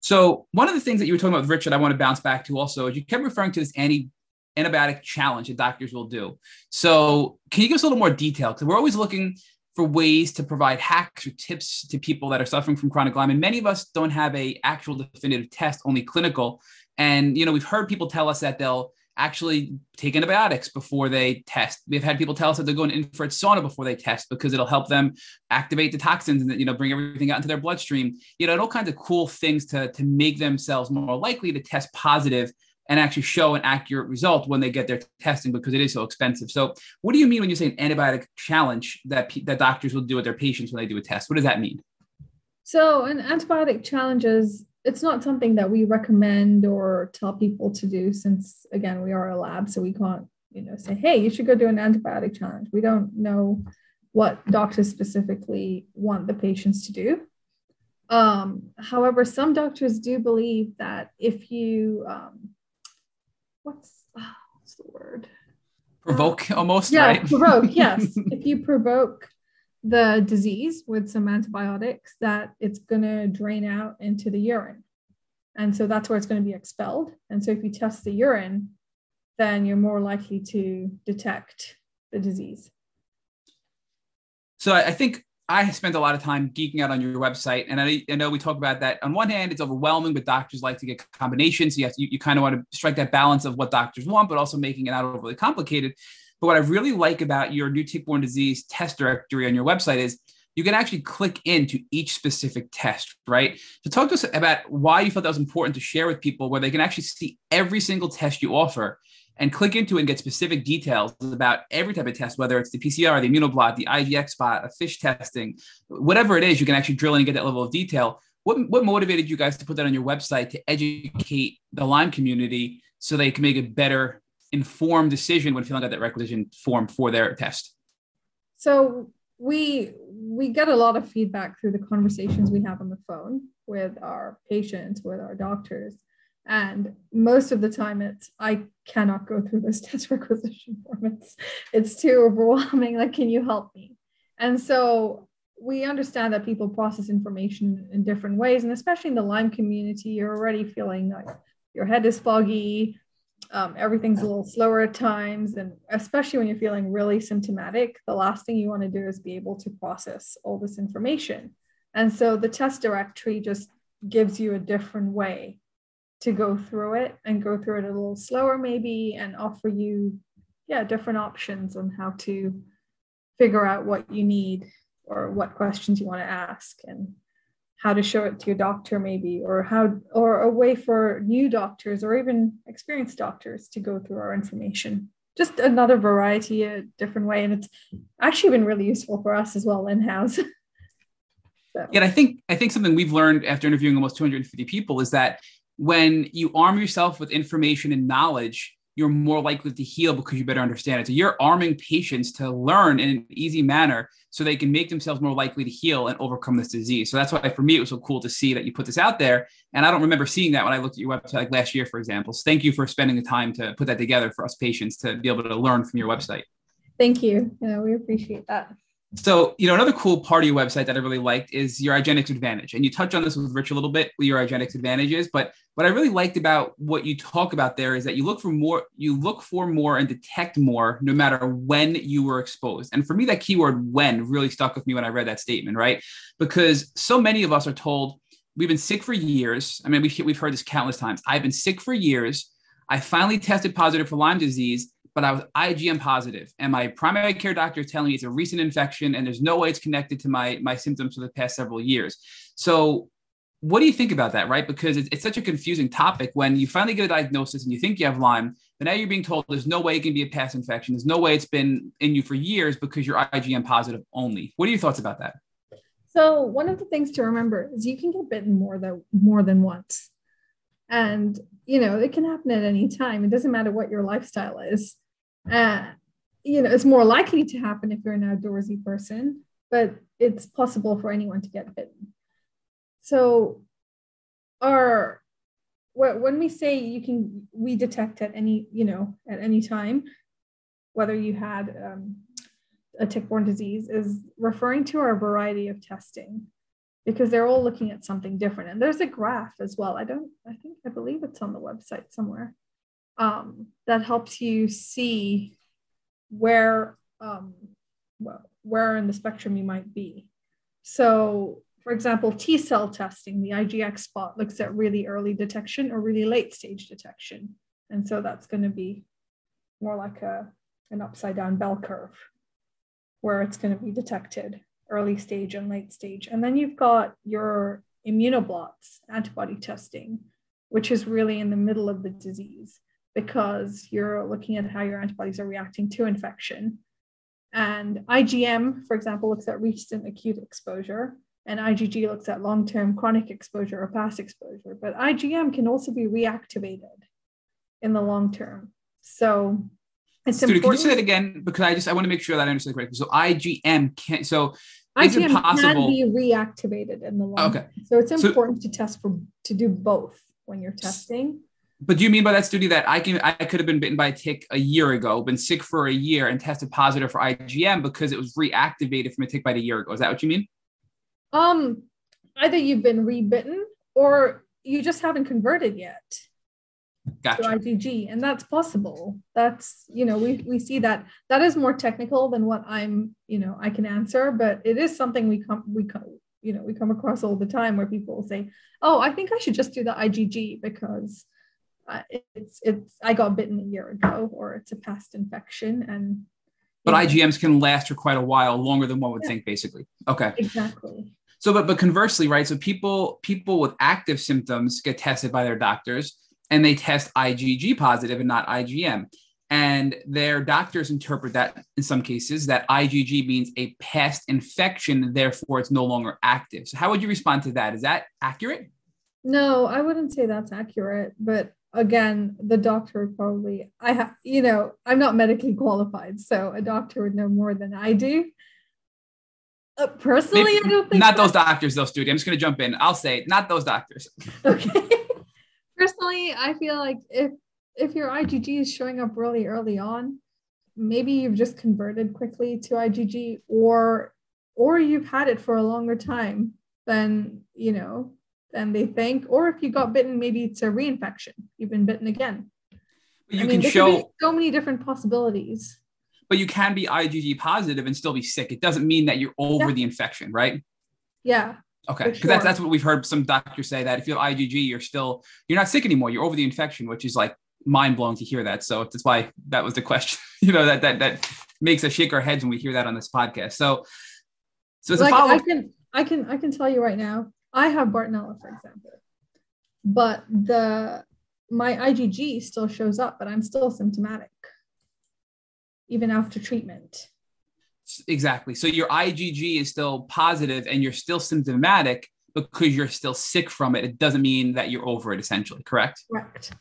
So one of the things that you were talking about with Richard, I want to bounce back to also is you kept referring to this anti antibiotic challenge that doctors will do. So can you give us a little more detail? Because we're always looking for ways to provide hacks or tips to people that are suffering from chronic Lyme. And many of us don't have a actual definitive test, only clinical. And you know, we've heard people tell us that they'll actually take antibiotics before they test. We've had people tell us that they're going infrared sauna before they test because it'll help them activate the toxins and you know bring everything out into their bloodstream. You know, all kinds of cool things to to make themselves more likely to test positive and actually show an accurate result when they get their testing because it is so expensive. So, what do you mean when you say an antibiotic challenge that that doctors will do with their patients when they do a test? What does that mean? So, an antibiotic challenge is it's not something that we recommend or tell people to do since again we are a lab so we can't you know say hey you should go do an antibiotic challenge we don't know what doctors specifically want the patients to do um, however some doctors do believe that if you um, what's oh, what's the word? Provoke uh, almost, yeah, right? provoke, yes. (laughs) if you provoke the disease with some antibiotics, that it's gonna drain out into the urine. And so that's where it's going to be expelled. And so if you test the urine, then you're more likely to detect the disease. So I think I spent a lot of time geeking out on your website, and I, I, know we talk about that. On one hand, it's overwhelming, but doctors like to get combinations. So you, you, you kind of want to strike that balance of what doctors want, but also making it not overly complicated. But what I really like about your new tick-borne disease test directory on your website is you can actually click into each specific test, right? So talk to us about why you felt that was important to share with people, where they can actually see every single test you offer and click into it and get specific details about every type of test, whether it's the PCR, the immunoblot, the IGX spot, a FISH testing, whatever it is, you can actually drill in and get that level of detail. What, what motivated you guys to put that on your website to educate the Lyme community so they can make a better informed decision when filling out that requisition form for their test? So we we get a lot of feedback through the conversations we have on the phone with our patients, with our doctors and most of the time it's i cannot go through this (laughs) test requisition form it's it's too overwhelming. Like can you help me? And so we understand that people process information in different ways and especially in the lyme community you're already feeling like your head is foggy um, everything's a little slower at times and especially when you're feeling really symptomatic the last thing you want to do is be able to process all this information. And so the test directory just gives you a different way to go through it and go through it a little slower maybe and offer you yeah different options on how to figure out what you need or what questions you want to ask and how to show it to your doctor maybe or how or a way for new doctors or even experienced doctors to go through our information just another variety a different way and it's actually been really useful for us as well in house (laughs) so. yeah i think i think something we've learned after interviewing almost 250 people is that when you arm yourself with information and knowledge, you're more likely to heal because you better understand it. So you're arming patients to learn in an easy manner so they can make themselves more likely to heal and overcome this disease. So that's why for me it was so cool to see that you put this out there. And I don't remember seeing that when I looked at your website like last year, for example. So thank you for spending the time to put that together for us patients to be able to learn from your website. Thank you. Yeah, we appreciate that. So, you know, another cool part of your website that I really liked is your IGeneX Advantage. And you touch on this with Rich a little bit, your IGeneX advantages. But what I really liked about what you talk about there is that you look for more, you look for more and detect more no matter when you were exposed. And for me, that keyword when really stuck with me when I read that statement, right? Because so many of us are told we've been sick for years. I mean, we've, we've heard this countless times. I've been sick for years. I finally tested positive for Lyme disease but I was IgM positive, and my primary care doctor is telling me it's a recent infection, and there's no way it's connected to my my symptoms for the past several years. So, what do you think about that? Right, because it's, it's such a confusing topic when you finally get a diagnosis and you think you have Lyme, but now you're being told there's no way it can be a past infection. There's no way it's been in you for years because you're IgM positive only. What are your thoughts about that? So one of the things to remember is you can get bitten more than more than once. And you know, it can happen at any time. It doesn't matter what your lifestyle is uh, you know, it's more likely to happen if you're an outdoorsy person, but it's possible for anyone to get bitten. So, our when we say you can, we detect at any, you know, at any time, whether you had um, a tick-borne disease, is referring to our variety of testing, because they're all looking at something different. And there's a graph as well. I don't, I think, I believe it's on the website somewhere um, that helps you see where um, where in the spectrum you might be. So, for example, T cell testing, the IGX spot looks at really early detection or really late stage detection. And so that's going to be more like a, an upside down bell curve where it's going to be detected early stage and late stage. And then you've got your immunoblots antibody testing, which is really in the middle of the disease because you're looking at how your antibodies are reacting to infection. And IgM, for example, looks at recent acute exposure, and IgG looks at long term chronic exposure or past exposure. But IgM can also be reactivated in the long term. So it's important. can you say that again? Because I just I want to make sure that I understand correctly. So IgM can so IgM can be reactivated in the long Okay. term. So it's So- important to test for to do both when you're testing. But do you mean by that, Stuti, that I can I could have been bitten by a tick a year ago, been sick for a year, and tested positive for IgM because it was reactivated from a tick bite a year ago? Is that what you mean? Um, either you've been rebitten or you just haven't converted yet to Gotcha. IgG, and that's possible. That's you know we we see that that is more technical than what I'm you know I can answer, but it is something we come we come you know we come across all the time where people will say, oh, I think I should just do the IgG because. Uh, it's it's I got bitten a year ago, or it's a past infection, and But know, IgMs can last for quite a while, longer than one would Yeah. think, basically. Okay. exactly. So, but but conversely, right? So people people with active symptoms get tested by their doctors, and they test IgG positive and not IgM. And their doctors interpret that in some cases that IgG means a past infection, therefore it's no longer active. So, how would you respond to that? Is that accurate? No, I wouldn't say that's accurate, but again, the doctor would probably I have you know, I'm not medically qualified, so a doctor would know more than I do. Uh, personally, Maybe- I don't think Not those doctors, though, Stuti. I'm just going to jump in. I'll say not those doctors. (laughs) Okay. personally, I feel like if if your IgG is showing up really early on, maybe you've just converted quickly to IgG or or you've had it for a longer time than, you know, than they think. Or if you got bitten, maybe it's a reinfection. You've been bitten again. You I mean, can show. so many different possibilities. but you can be IgG positive and still be sick. It doesn't mean that you're over Yeah. the infection, right? Yeah, Okay, because that's sure. that's what we've heard some doctors say that if you have IgG, you're still you're not sick anymore. You're over the infection, which is like mind blowing to hear that. So that's why that was the question. (laughs) you know that that that makes us shake our heads when we hear that on this podcast. So so a like follow I can, I can, I can tell you right now. I have Bartonella, for example, but the my IgG still shows up, but I'm still symptomatic, even after treatment. exactly. So your IgG is still positive and you're still symptomatic because you're still sick from it. It doesn't mean that you're over it. Essentially, correct? Correct.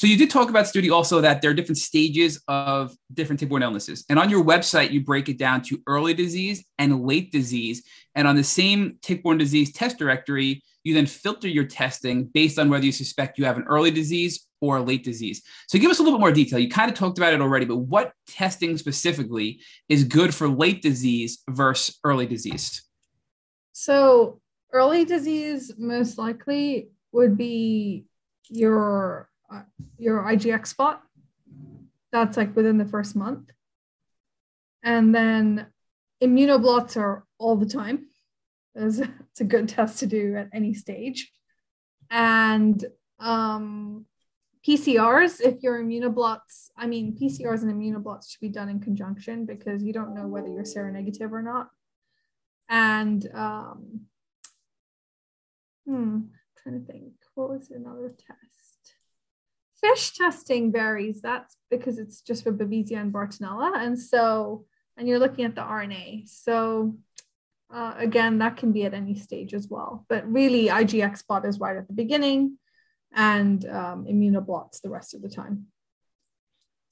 So you did talk about Stuti also that there are different stages of different tick-borne illnesses, and on your website you break it down to early disease and late disease. And on the same tick-borne disease test directory, you then filter your testing based on whether you suspect you have an early disease or a late disease. So give us a little bit more detail. You kind of talked about it already, but what testing specifically is good for late disease versus early disease? So early disease most likely would be your your IGX spot. That's like within the first month. And then immunoblots are all the time. It's (laughs) it's a good test to do at any stage. And um, PCRs, if your immunoblots, I mean, PCRs and immunoblots should be done in conjunction because you don't know whether you're seronegative or not. And um, hmm, trying to think, what was another test? FISH testing varies. That's because it's just for Babesia and Bartonella. And so, and you're looking at the RNA. So, uh, again, that can be at any stage as well. But really, IgX spot is right at the beginning and um, immunoblots the rest of the time.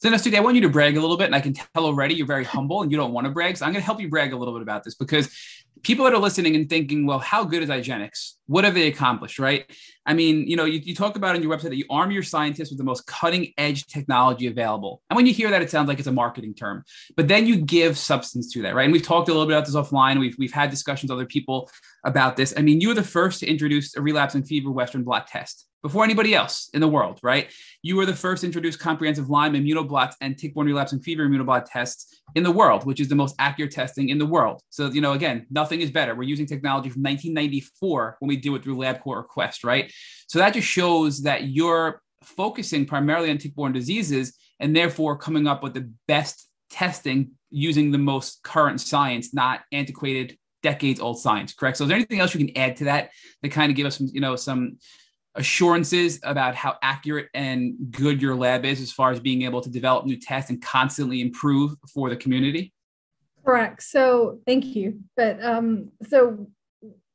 So, Nastudi, I want you to brag a little bit, and I can tell already you're very humble and you don't want to brag. So, I'm going to help you brag a little bit about this because people that are listening and thinking, well, how good is IGeneX? What have they accomplished, right? I mean, you know, you, you talk about on your website that you arm your scientists with the most cutting edge technology available. And when you hear that, it sounds like it's a marketing term, but then you give substance to that, right? And we've talked a little bit about this offline. We've, we've had discussions with other people about this. I mean, you were the first to introduce a relapse and fever Western blot test. Before anybody else in the world, right? You were the first to introduce comprehensive Lyme immunoblots and tick-borne relapsing fever immunoblot tests in the world, which is the most accurate testing in the world. So, you know, again, nothing is better. We're using technology from 1994 when we do it through LabCorp or Quest, right? So that just shows that you're focusing primarily on tick-borne diseases and therefore coming up with the best testing using the most current science, not antiquated decades old science, correct? So is there anything else you can add to that to kind of give us some, you know, some assurances about how accurate and good your lab is as far as being able to develop new tests and constantly improve for the community? Correct. So thank you. But um, so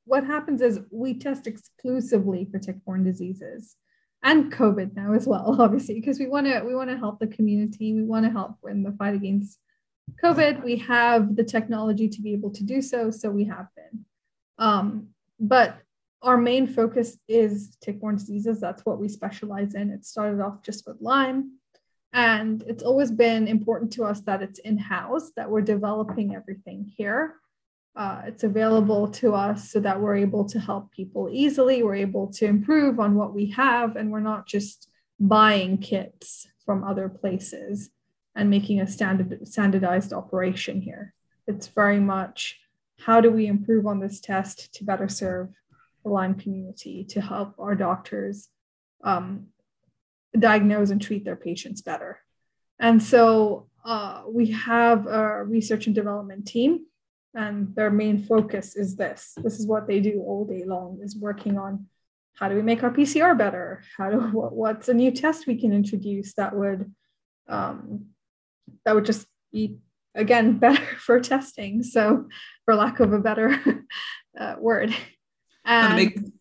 what happens is we test exclusively for tick-borne diseases and COVID now as well, (laughs) obviously, because we want to we want to help the community. We want to help in the fight against COVID. We have the technology to be able to do so, so we have been. Um, but our main focus is tick-borne diseases. That's what we specialize in. It started off just with Lyme. And it's always been important to us that it's in-house, that we're developing everything here. Uh, it's available to us so that we're able to help people easily. We're able to improve on what we have, and we're not just buying kits from other places and making a standard standardized operation here. It's very much how do we improve on this test to better serve the Lyme community to help our doctors um, diagnose and treat their patients better. And so uh, we have a research and development team, and their main focus is this. This is what they do all day long: is working on how do we make our PCR better? How do (laughs) what, what's a new test we can introduce that would um, that would just be again (laughs) better for testing. So, for lack of a better (laughs) uh, word, make, um,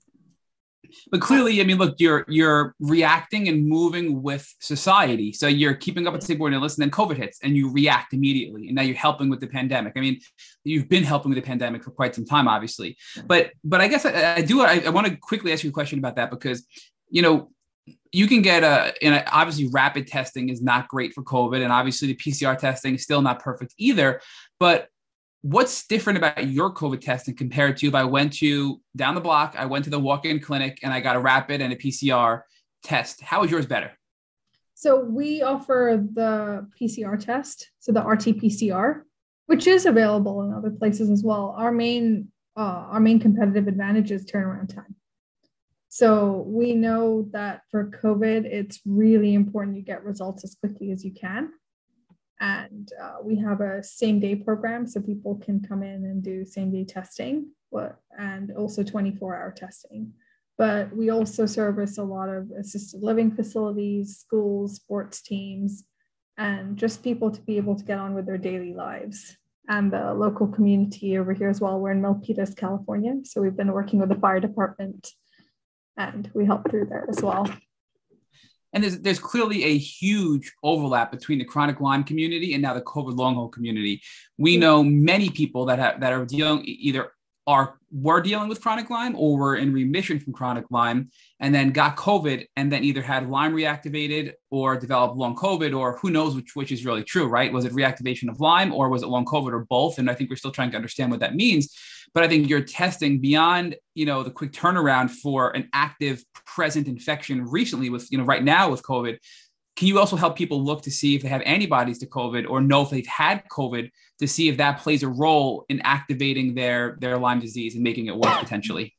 but clearly, I mean, look, you're you're reacting and moving with society. So you're keeping up with tick-borne illness, and then COVID hits, and you react immediately. And now you're helping with the pandemic. I mean, you've been helping with the pandemic for quite some time, obviously. But but I guess I, I do. I, I want to quickly ask you a question about that because you know you can get a, and obviously rapid testing is not great for COVID, and obviously the PCR testing is still not perfect either. But what's different about your COVID testing compared to if I went to down the block, I went to the walk-in clinic and I got a rapid and a PCR test? How is yours better? So we offer the PCR test, so the RT-PCR, which is available in other places as well. Our main uh, our main competitive advantage is turnaround time. So we know that for COVID, it's really important you get results as quickly as you can. And uh, we have a same day program so people can come in and do same day testing and also 24 hour testing. But we also service a lot of assisted living facilities, schools, sports teams, and just people to be able to get on with their daily lives. And the local community over here as well. We're in Milpitas, California. So we've been working with the fire department and we help through there as well. And there's there's clearly a huge overlap between the chronic Lyme community and now the COVID long haul community. We know many people that have that are dealing either are were dealing with chronic Lyme or were in remission from chronic Lyme and then got COVID and then either had Lyme reactivated or developed long COVID or who knows which which is really true, right? Was it reactivation of Lyme or was it long COVID or both? And I think we're still trying to understand what that means. But I think you're testing beyond, you know, the quick turnaround for an active present infection recently with, you know, right now with COVID. Can you also help people look to see if they have antibodies to COVID or know if they've had COVID to see if that plays a role in activating their their Lyme disease and making it worse potentially?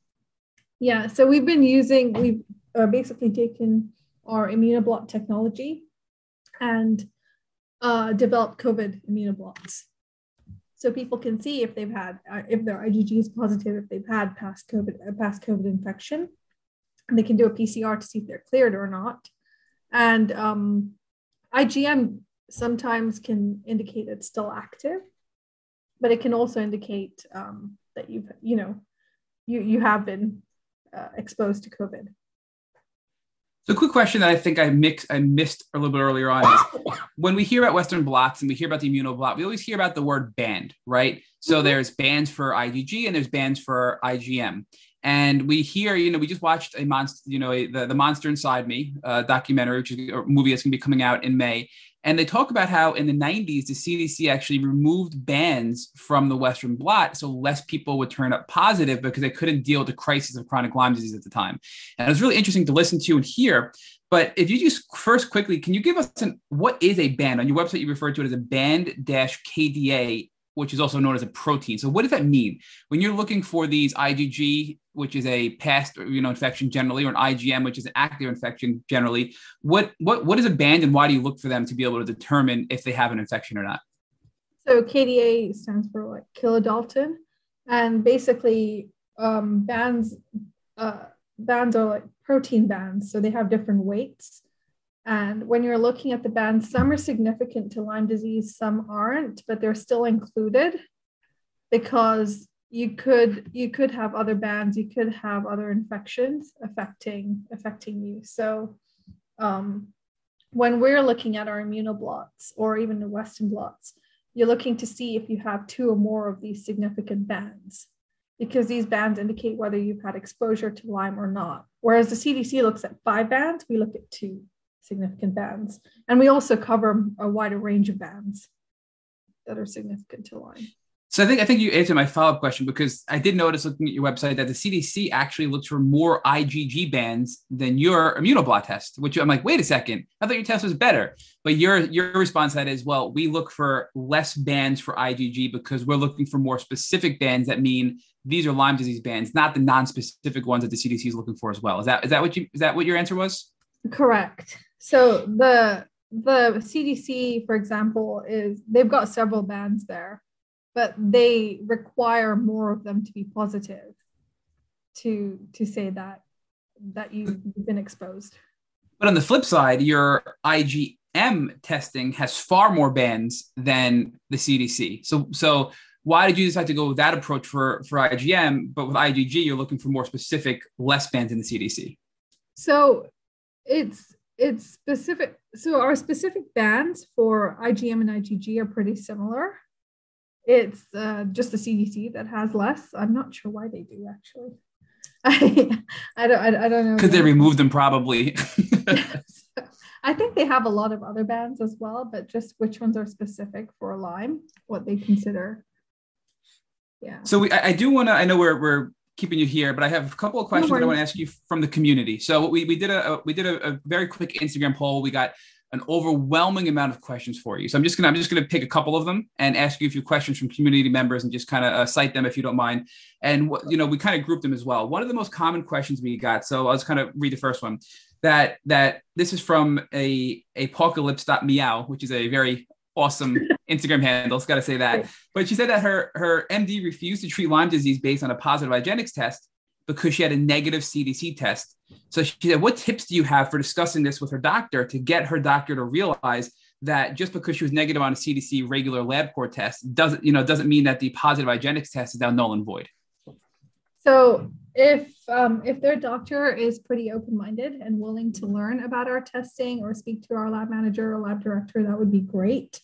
Yeah, so we've been using we've uh, basically taken our immunoblot technology and uh, developed COVID immunoblots so people can see if they've had uh, if their IgG is positive, if they've had past COVID uh, past COVID infection, and they can do a PCR to see if they're cleared or not. And um, IgM sometimes can indicate it's still active, but it can also indicate um, that you've you know you you have been uh, exposed to COVID. So, a quick question that I think I mix I missed a little bit earlier on is when we hear about Western blots and we hear about the immunoblot, we always hear about the word band, right? So mm-hmm. there's bands for IgG and there's bands for IgM. And we hear, you know, we just watched a monster, you know, a, the, the Monster Inside Me uh, documentary, which is a movie that's going to be coming out in May. And they talk about how in the 90s, the CDC actually removed bands from the Western blot so less people would turn up positive because they couldn't deal with the crisis of chronic Lyme disease at the time. And it was really interesting to listen to and hear. But if you just first quickly, can you give us an what is a band? On your website, you refer to it as a band dash KDA which is also known as a protein. So what does that mean? When you're looking for these IgG, which is a past you know infection generally, or an IgM, which is an active infection generally, what what what is a band and why do you look for them to be able to determine if they have an infection or not? So KDA stands for like kilodalton, and basically um, bands uh, bands are like protein bands, so they have different weights. And when you're looking at the bands, some are significant to Lyme disease, some aren't, but they're still included because you could you could have other bands, you could have other infections affecting affecting you. So um, when we're looking at our immunoblots or even the Western blots, you're looking to see if you have two or more of these significant bands because these bands indicate whether you've had exposure to Lyme or not. Whereas the CDC looks at five bands, we look at two significant bands. And we also cover a wider range of bands that are significant to Lyme. So I think I think you answered my follow-up question because I did notice looking at your website that the CDC actually looks for more IgG bands than your immunoblot test, which I'm like, wait a second, I thought your test was better. But your your response to that is, well, we look for less bands for IgG because we're looking for more specific bands that mean these are Lyme disease bands, not the non-specific ones that the CDC is looking for as well. Is that is that what you is that what your answer was? Correct. So the the CDC, for example, is they've got several bands there, but they require more of them to be positive to to say that that you've been exposed. But on the flip side, your IgM testing has far more bands than the CDC. So so why did you decide to go with that approach for for IgM, but with IgG you're looking for more specific, less bands in the CDC? So it's it's specific. So our specific bands for IgM and IgG are pretty similar. It's uh, just the CDC that has less. I'm not sure why they do actually. (laughs) I, I don't I, I don't know. Because they removed them probably. (laughs) (laughs) I think they have a lot of other bands as well, but just which ones are specific for Lyme, what they consider. Yeah. So we, I, I do want to. I know we're we're keeping you here, but I have a couple of questions no that I want to ask you from the community. So we, we did a, a we did a, a, very quick Instagram poll. We got an overwhelming amount of questions for you. So I'm just gonna I'm just gonna pick a couple of them and ask you a few questions from community members and just kind of uh, cite them if you don't mind. And what you know we kind of grouped them as well. One of the most common questions we got. So I'll just kind of read the first one. That that this is from a apocalypse.meow, which is a very awesome (laughs) Instagram handles. Got to say that. But she said that her her MD refused to treat Lyme disease based on a positive IGeneX test because she had a negative CDC test. So she said, "What tips do you have for discussing this with her doctor to get her doctor to realize that just because she was negative on a CDC regular LabCorp test doesn't you know doesn't mean that the positive IGeneX test is now null and void." So if um, if their doctor is pretty open-minded and willing to learn about our testing or speak to our lab manager or lab director, that would be great.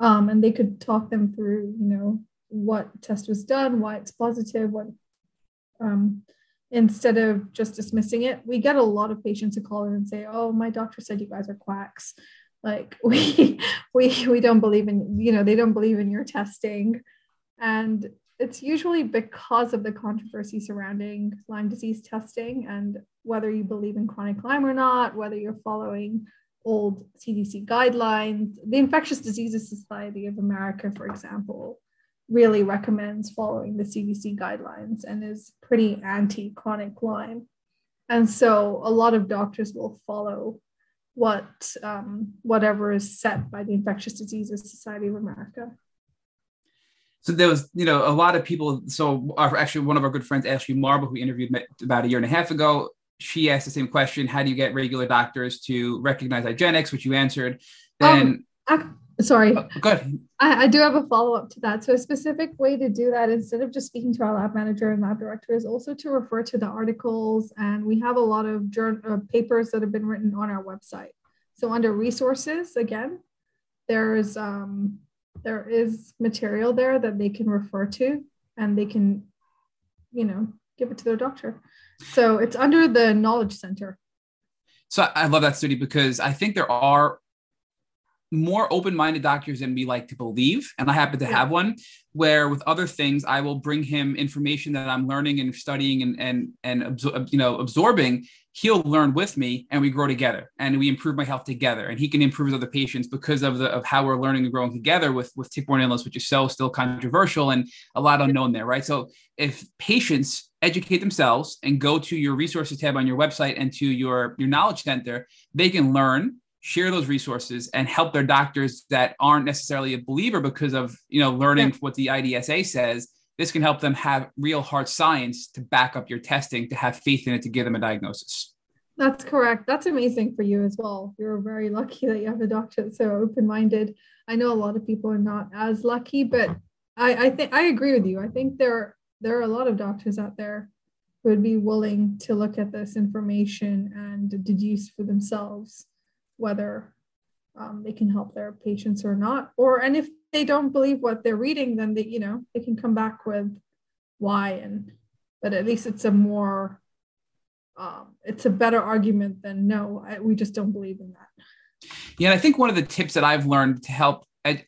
Um, and they could talk them through, you know, what test was done, why it's positive, what um, instead of just dismissing it. We get a lot of patients who call in and say, "Oh, my doctor said you guys are quacks." Like (laughs) we we we don't believe in, you know, they don't believe in your testing. And it's usually because of the controversy surrounding Lyme disease testing and whether you believe in chronic Lyme or not, whether you're following old CDC guidelines. The Infectious Diseases Society of America, for example, really recommends following the CDC guidelines and is pretty anti chronic Lyme. And so a lot of doctors will follow what um, whatever is set by the Infectious Diseases Society of America. So there was you know a lot of people so our, actually one of our good friends ashley marble who we interviewed about a year and a half ago she asked the same question how do you get regular doctors to recognize IGeneX which you answered. Then um, sorry. Oh, good I, I, do have a follow-up to that. So a specific way to do that instead of just speaking to our lab manager and lab director is also to refer to the articles. And we have a lot of journal uh, papers that have been written on our website. So under resources again there's um, there is material there that they can refer to and they can you know give it to their doctor. So it's under the Knowledge Center. So I love that study because I think there are more open-minded doctors than we like to believe and i happen to have one where with other things i will bring him information that i'm learning and studying and and and absor- you know absorbing. He'll learn with me and we grow together and we improve my health together and he can improve his other patients because of the of how we're learning and growing together with with tick-borne illness which is so still controversial and a lot unknown there right? So if patients educate themselves and go to your resources tab on your website and to your your knowledge center they can learn share those resources and help their doctors that aren't necessarily a believer because of you know learning yeah. what the IDSA says. This can help them have real hard science to back up your testing, to have faith in it, to give them a diagnosis. That's correct. That's amazing for you as well. You're very lucky that you have a doctor that's so open-minded. I know a lot of people are not as lucky, but I, I think I agree with you. I think there there are a lot of doctors out there who would be willing to look at this information and deduce for themselves whether um, they can help their patients or not. Or and if they don't believe what they're reading then they you know they can come back with why and but at least it's a more um, it's a better argument than no I, we just don't believe in that. Yeah i think one of the tips that i've learned to help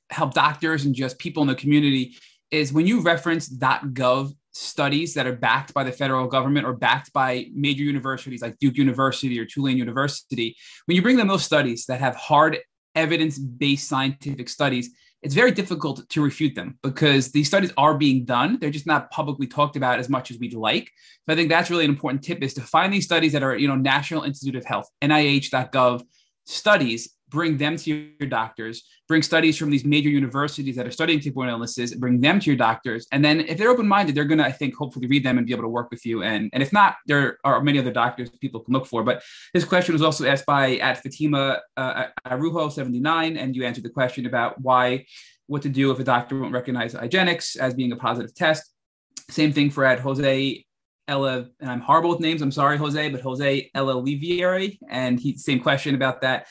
help doctors and just people in the community is when you reference gov studies that are backed by the federal government or backed by major universities like Duke University or Tulane University, when you bring them those studies that have hard evidence based scientific studies, it's very difficult to refute them because these studies are being done. They're just not publicly talked about as much as we'd like. So I think that's really an important tip is to find these studies that are, you know, National Institute of Health, NIH.gov studies bring them to your doctors, bring studies from these major universities that are studying tick-borne illnesses, bring them to your doctors. And then if they're open-minded, they're going to, I think, hopefully read them and be able to work with you. And, and if not, there are many other doctors people can look for. But this question was also asked by at Fatima uh, Arujo 79, and you answered the question about why, what to do if a doctor won't recognize IGeneX as being a positive test. Same thing for at Jose Ella, and I'm horrible with names. I'm sorry, Jose, but Jose Ella Olivieri, and he same question about that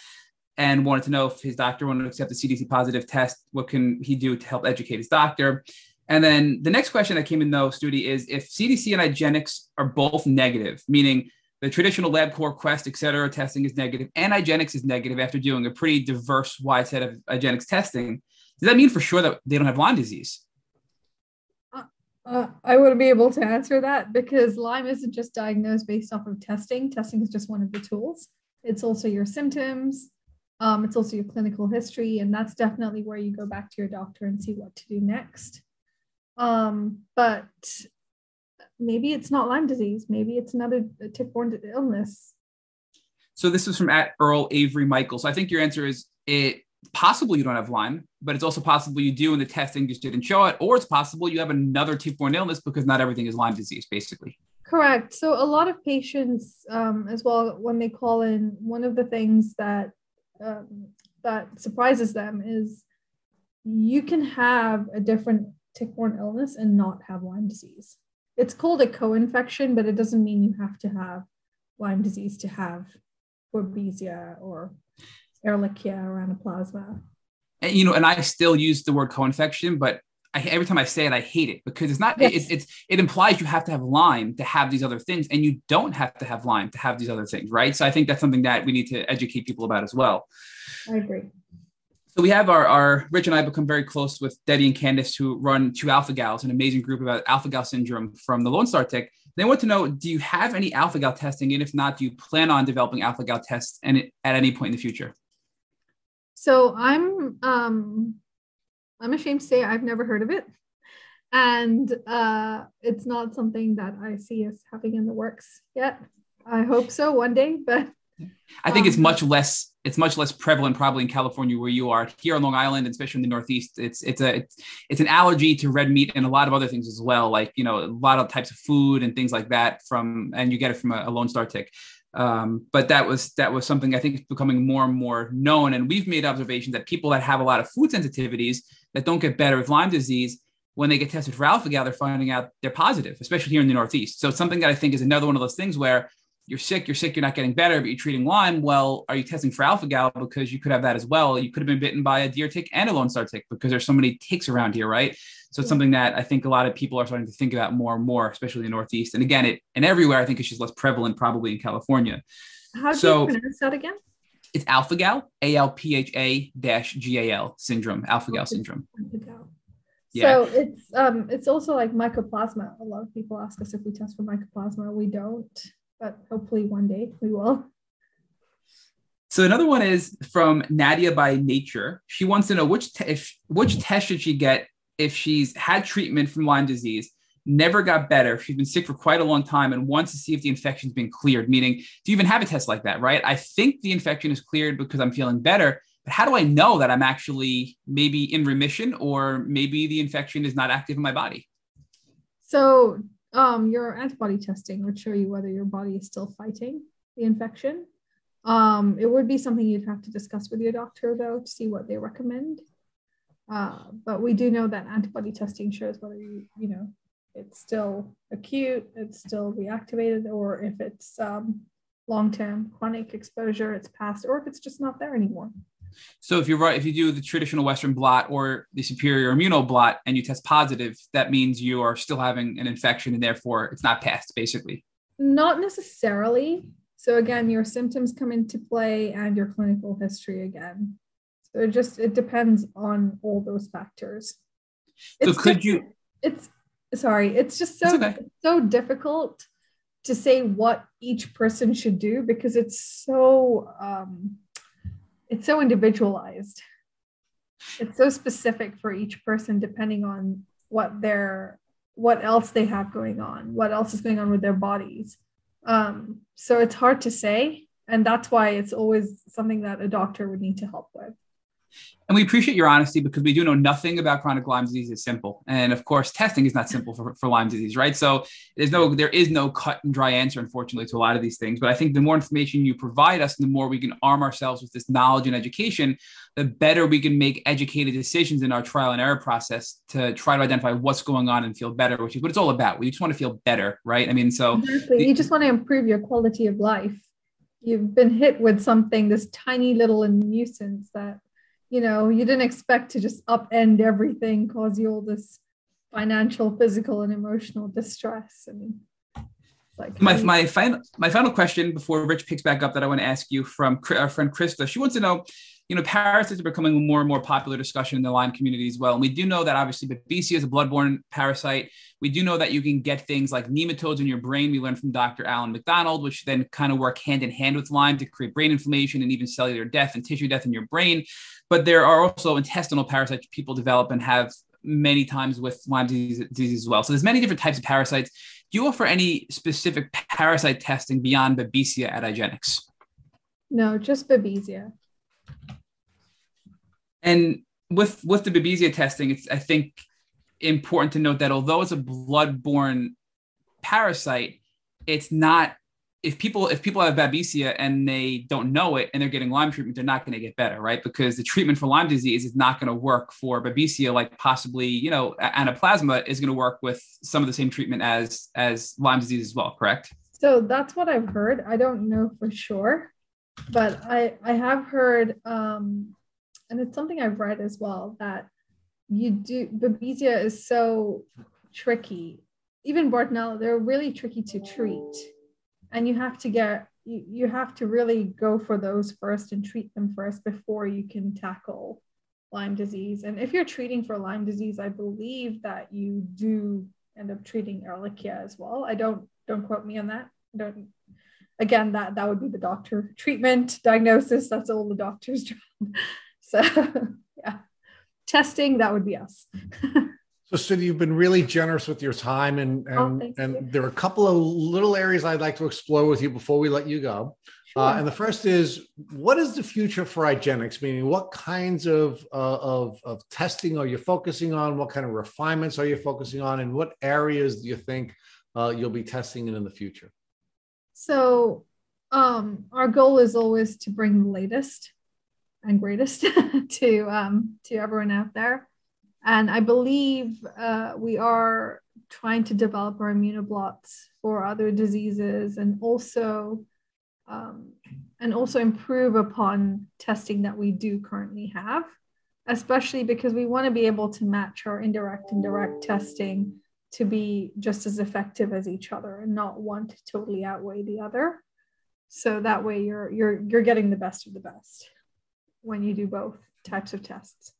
and wanted to know if his doctor wanted to accept the CDC positive test, what can he do to help educate his doctor? And then the next question that came in though, Stuti, is if CDC and IGeneX are both negative, meaning the traditional LabCorp, Quest, et cetera, testing is negative, and IGeneX is negative after doing a pretty diverse, wide set of IGeneX testing, does that mean for sure that they don't have Lyme disease? Uh, uh I wouldn't be able to answer that because Lyme isn't just diagnosed based off of testing. Testing is just one of the tools. It's also your symptoms, um, it's also your clinical history, and that's definitely where you go back to your doctor and see what to do next. Um, but maybe it's not Lyme disease. Maybe it's another tick-borne illness. So this is from at Earl Avery Michael. So I think your answer is it possible you don't have Lyme, but it's also possible you do and the testing just didn't show it, or it's possible you have another tick-borne illness because not everything is Lyme disease, basically. Correct. So a lot of patients um, as well, when they call in, one of the things that um, that surprises them is you can have a different tick-borne illness and not have Lyme disease. It's called a co-infection, but it doesn't mean you have to have Lyme disease to have Babesia or Ehrlichia or Anaplasma. And, you know, and I still use the word co-infection, but I, every time I say it, I hate it because it's not. Yes. It, it's it implies you have to have Lyme to have these other things, and you don't have to have Lyme to have these other things, right? So I think that's something that we need to educate people about as well. I agree. So we have our, our Rich and I become very close with Debbie and Candice, who run Two Alpha Gals, an amazing group about alpha gal syndrome from the Lone Star Tick. They want to know: Do you have any alpha gal testing, and if not, do you plan on developing alpha gal tests and at any point in the future? So I'm um, I'm ashamed to say I've never heard of it. And uh, it's not something that I see us having in the works yet. I hope so one day, but I think um, it's much less it's much less prevalent probably in California where you are. Here on Long Island, especially in the Northeast, it's it's a it's, it's an allergy to red meat and a lot of other things as well, like you know a lot of types of food and things like that. From and you get it from a, a Lone Star tick. Um, but that was that was something I think is becoming more and more known. And we've made observations that people that have a lot of food sensitivities that don't get better with Lyme disease, when they get tested for alpha gal, they're finding out they're positive, especially here in the Northeast. So it's something that I think is another one of those things where you're sick, you're sick, you're not getting better, but you're treating Lyme. Well, are you testing for alpha gal because you could have that as well? You could have been bitten by a deer tick and a lone star tick because there's so many ticks around here, right? So it's something that I think a lot of people are starting to think about more and more, especially in the Northeast. And again, it and everywhere I think it's just less prevalent, probably in California. How do So- you pronounce that again? It's alpha gal, A L P H A dash G A L syndrome, alpha gal Okay. syndrome. Mycogal. Yeah. So it's um it's also like mycoplasma. A lot of people ask us if we test for mycoplasma. We don't, but hopefully one day we will. So another one is from Nadia by Nature. She wants to know which te- if which test should she get if she's had treatment from Lyme disease, never got better, she's been sick for quite a long time, and wants to see if the infection's been cleared. Meaning, do you even have a test like that? Right? I think the infection is cleared because I'm feeling better, but how do I know that I'm actually maybe in remission or maybe the infection is not active in my body? So um your antibody testing would show you whether your body is still fighting the infection. Um, it would be something you'd have to discuss with your doctor though to see what they recommend. Uh, but we do know that antibody testing shows whether you, you know, it's still acute, it's still reactivated, or if it's um, long-term chronic exposure, it's past, or if it's just not there anymore. So if you're right, if you do the traditional Western blot or the superior immunoblot and you test positive, that means you are still having an infection and therefore it's not passed, basically. Not necessarily. So again, your symptoms come into play and your clinical history again. So it just it depends on all those factors. So It's could diff- you- It's sorry, it's just so It's okay. so difficult to say what each person should do because it's so um, it's so individualized. It's so specific for each person depending on what their what else they have going on, what else is going on with their bodies. Um, so it's hard to say, and that's why it's always something that a doctor would need to help with. And we appreciate your honesty because we do know nothing about chronic Lyme disease is simple. And of course, testing is not simple for, for Lyme disease, right? So there's no, there is no cut and dry answer, unfortunately, to a lot of these things. But I think the more information you provide us, the more we can arm ourselves with this knowledge and education, the better we can make educated decisions in our trial and error process to try to identify what's going on and feel better, which is what it's all about. We just want to feel better, right? I mean, so Exactly. You just want to improve your quality of life. You've been hit with something, this tiny little nuisance that, you know, you didn't expect to just upend everything, cause you all this financial, physical, and emotional distress. I mean, like my, my final my final question before Rich picks back up that I want to ask you from our friend Krista. She wants to know, you know, parasites are becoming a more and more popular discussion in the Lyme community as well. And we do know that obviously Babesia is a bloodborne parasite. We do know that you can get things like nematodes in your brain. We learned from Dr. Alan MacDonald, which then kind of work hand in hand with Lyme to create brain inflammation and even cellular death and tissue death in your brain. But there are also intestinal parasites people develop and have many times with Lyme disease, disease as well. So there's many different types of parasites. Do you offer any specific parasite testing beyond Babesia at IGeneX? no, just Babesia. And with with the Babesia testing, it's I think important to note that although it's a bloodborne parasite, it's not. If people if people have Babesia and they don't know it and they're getting Lyme treatment, they're not going to get better, right? Because the treatment for Lyme disease is not going to work for Babesia, like possibly you know anaplasma is going to work with some of the same treatment as as Lyme disease as well, correct? So that's what I've heard. I don't know for sure, but I I have heard, um, and it's something I've read as well that you do Babesia is so tricky. Even Bartonella, they're really tricky to treat, and you have to get you, you have to really go for those first and treat them first before you can tackle Lyme disease. And if you're treating for Lyme disease, I believe that you do end up treating Ehrlichia as well. I don't don't quote me on that. Don't again that that would be the doctor treatment diagnosis. That's all the doctor's (laughs) job. So (laughs) yeah, testing that would be us. (laughs) So, Cindy, you've been really generous with your time, and and, Oh, and you. there are a couple of little areas I'd like to explore with you before we let you go. Uh, and the first is, what is the future for IGeneX? Meaning, what kinds of, uh, of of testing are you focusing on? What kind of refinements are you focusing on? And what areas do you think uh, you'll be testing in in the future? So um, our goal is always to bring the latest and greatest (laughs) to um, to everyone out there. And I believe uh, we are trying to develop our immunoblots for other diseases and also um, and also improve upon testing that we do currently have. especially because we want to be able to match our indirect and direct testing to be just as effective as each other and not one to totally outweigh the other. So that way you're you're you're getting the best of the best when you do both types of tests.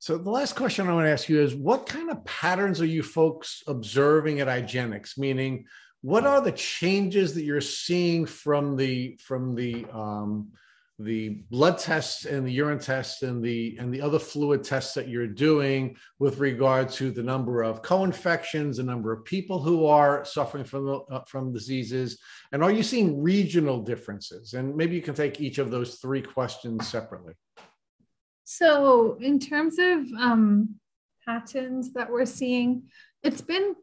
So the last question I want to ask you is what kind of patterns are you folks observing at IGeneX? Meaning, what are the changes that you're seeing from the from the um, the blood tests and the urine tests and the and the other fluid tests that you're doing with regard to the number of co-infections, the number of people who are suffering from uh, from diseases, and are you seeing regional differences? And maybe you can take each of those three questions separately. So, in terms of um, patterns that we're seeing, it's been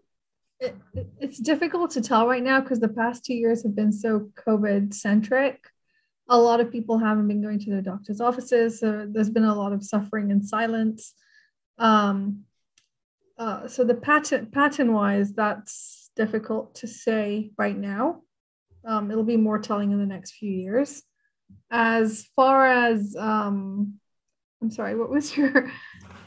it, it's difficult to tell right now because the past two years have been so COVID centric. A lot of people haven't been going to their doctor's offices, so there's been a lot of suffering and silence. Um, uh, so the pattern pattern wise, that's difficult to say right now. Um, it'll be more telling in the next few years. As far as um, I'm sorry, what was your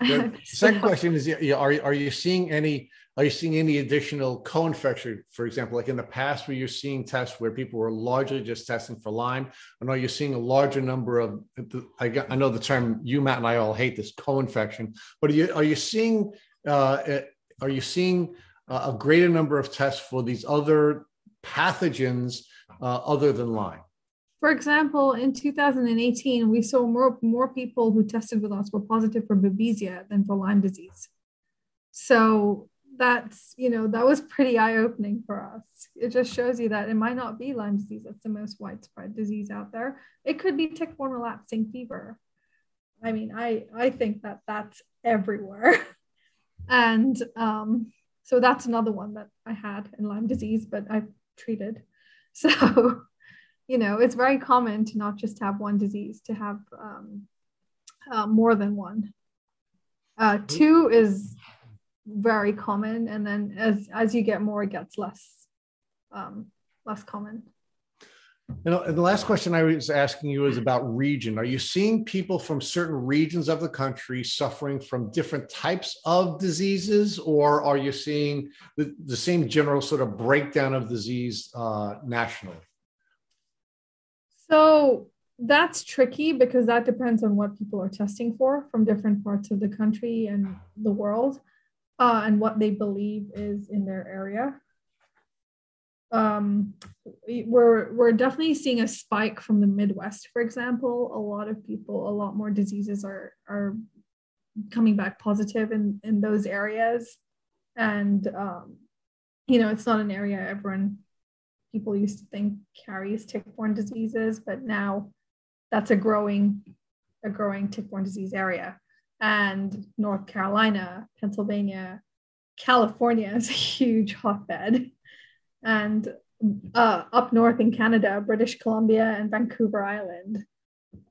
(laughs) second question is are, are you seeing any are you seeing any additional co-infection? For example like in the past where you're seeing tests where people were largely just testing for lyme? And are you seeing a larger number of i, got, I know the term you matt and i all hate this co-infection but are you are you seeing uh, eh, are you seeing a greater number of tests for these other pathogens uh, other than lyme for example, in 2018, we saw more, more people who tested with us were positive for Babesia than for Lyme disease. So that's, you know, that was pretty eye opening for us. It just shows you that it might not be Lyme disease that's the most widespread disease out there. It could be tick-borne relapsing fever. I mean, I, I think that that's everywhere. (laughs) and um, so that's another one that I had in Lyme disease, but I've treated. (laughs) So you know, it's very common to not just have one disease, to have um, uh, more than one. Uh, two is very common, and then as as you get more, it gets less um, less common. You know, and the last question I was asking you is about region. Are you seeing people from certain regions of the country suffering from different types of diseases, or are you seeing the, the same general sort of breakdown of disease uh, nationally? So that's tricky because that depends on what people are testing for from different parts of the country and the world uh, and what they believe is in their area. Um, we're, we're definitely seeing a spike from the Midwest, for example. A lot of people, a lot more diseases are, are coming back positive in, in those areas. And, um, you know, it's not an area everyone people used to think carries tick-borne diseases, but now that's a growing, a growing tick-borne disease area. And North Carolina, Pennsylvania, California is a huge hotbed. And uh, up north in Canada, British Columbia and Vancouver Island,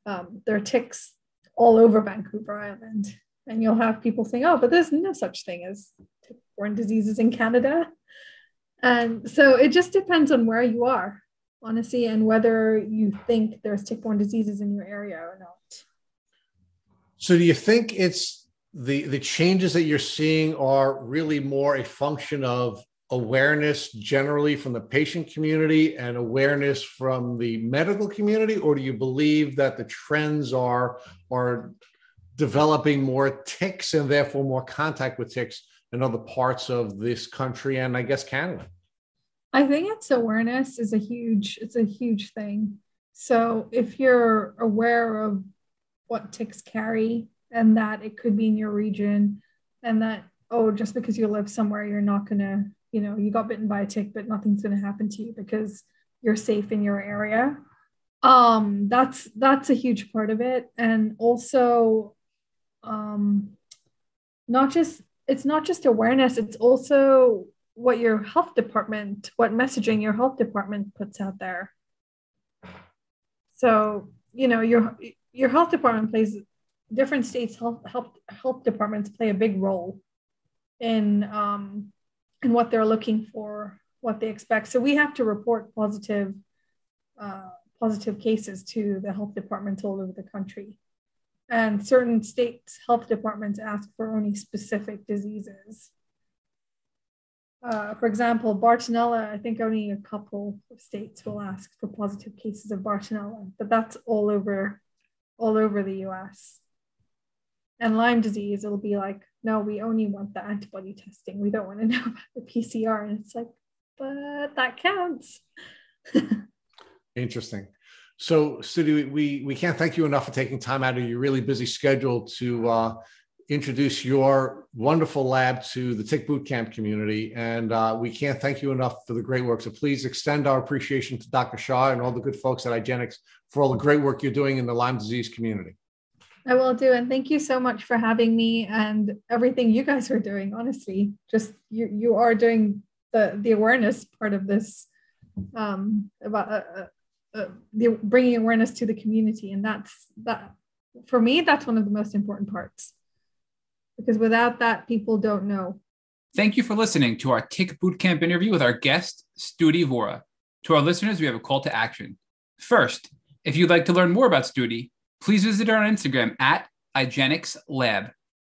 um, there are ticks all over Vancouver Island. And you'll have people saying, oh, but there's no such thing as tick-borne diseases in Canada. And so it just depends on where you are, honestly, and whether you think there's tick-borne diseases in your area or not. So do you think it's the the changes that you're seeing are really more a function of awareness generally from the patient community and awareness from the medical community or do you believe that the trends are are developing more ticks and therefore more contact with ticks in other parts of this country and I guess Canada? I think it's awareness is a huge it's a huge thing. So if you're aware of what ticks carry and that it could be in your region and that oh just because you live somewhere you're not going to you know you got bitten by a tick but nothing's going to happen to you because you're safe in your area um that's that's a huge part of it and also um not just it's not just awareness it's also what your health department what messaging your health department puts out there. So you know your your health department plays different states health health, health departments play a big role in um in what they're looking for what they expect. So we have to report positive uh, positive cases to the health departments all over the country and certain states' health departments ask for only specific diseases. Uh, for example, Bartonella, I think only a couple of states will ask for positive cases of Bartonella, but that's all over, all over the US. And Lyme disease, it'll be like, no, we only want the antibody testing. We don't want to know (laughs) about the PCR. And it's like, but that counts. (laughs) Interesting. So, Stuti, we we can't thank you enough for taking time out of your really busy schedule to uh, introduce your wonderful lab to the Tick Bootcamp community, and uh, we can't thank you enough for the great work. So, please extend our appreciation to Dr. Shah and all the good folks at IGeneX for all the great work you're doing in the Lyme disease community. I will do, and thank you so much for having me and everything you guys are doing. Honestly, just you you are doing the the awareness part of this um, about. Uh, uh the bringing awareness to the community. And that's that for me that's one of the most important parts. Because without that people don't know. Thank you for listening to our tick bootcamp interview with our guest Stuti vora. To our listeners we have a call to action. First if you'd like to learn more about Stuti please visit on instagram at IGeneX lab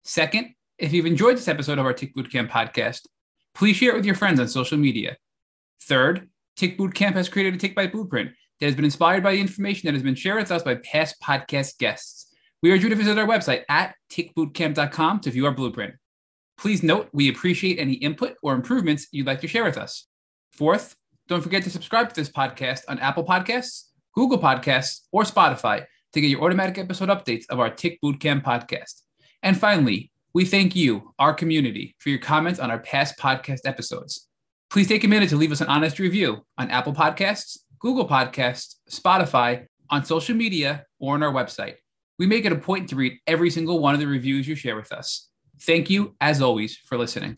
second if you've enjoyed this episode of our tick bootcamp podcast please share it with your friends on social media. Third tick bootcamp has created a tick bite blueprint that has been inspired by the information that has been shared with us by past podcast guests. We urge you to visit our website at tickbootcamp.com to view our blueprint. Please note we appreciate any input or improvements you'd like to share with us. Fourth, don't forget to subscribe to this podcast on Apple Podcasts, Google Podcasts, or Spotify to get your automatic episode updates of our Tick Bootcamp podcast. And finally, we thank you, our community, for your comments on our past podcast episodes. Please take a minute to leave us an honest review on Apple Podcasts, Google Podcasts, Spotify, on social media, or on our website. We make it a point to read every single one of the reviews you share with us. Thank you, as always, for listening.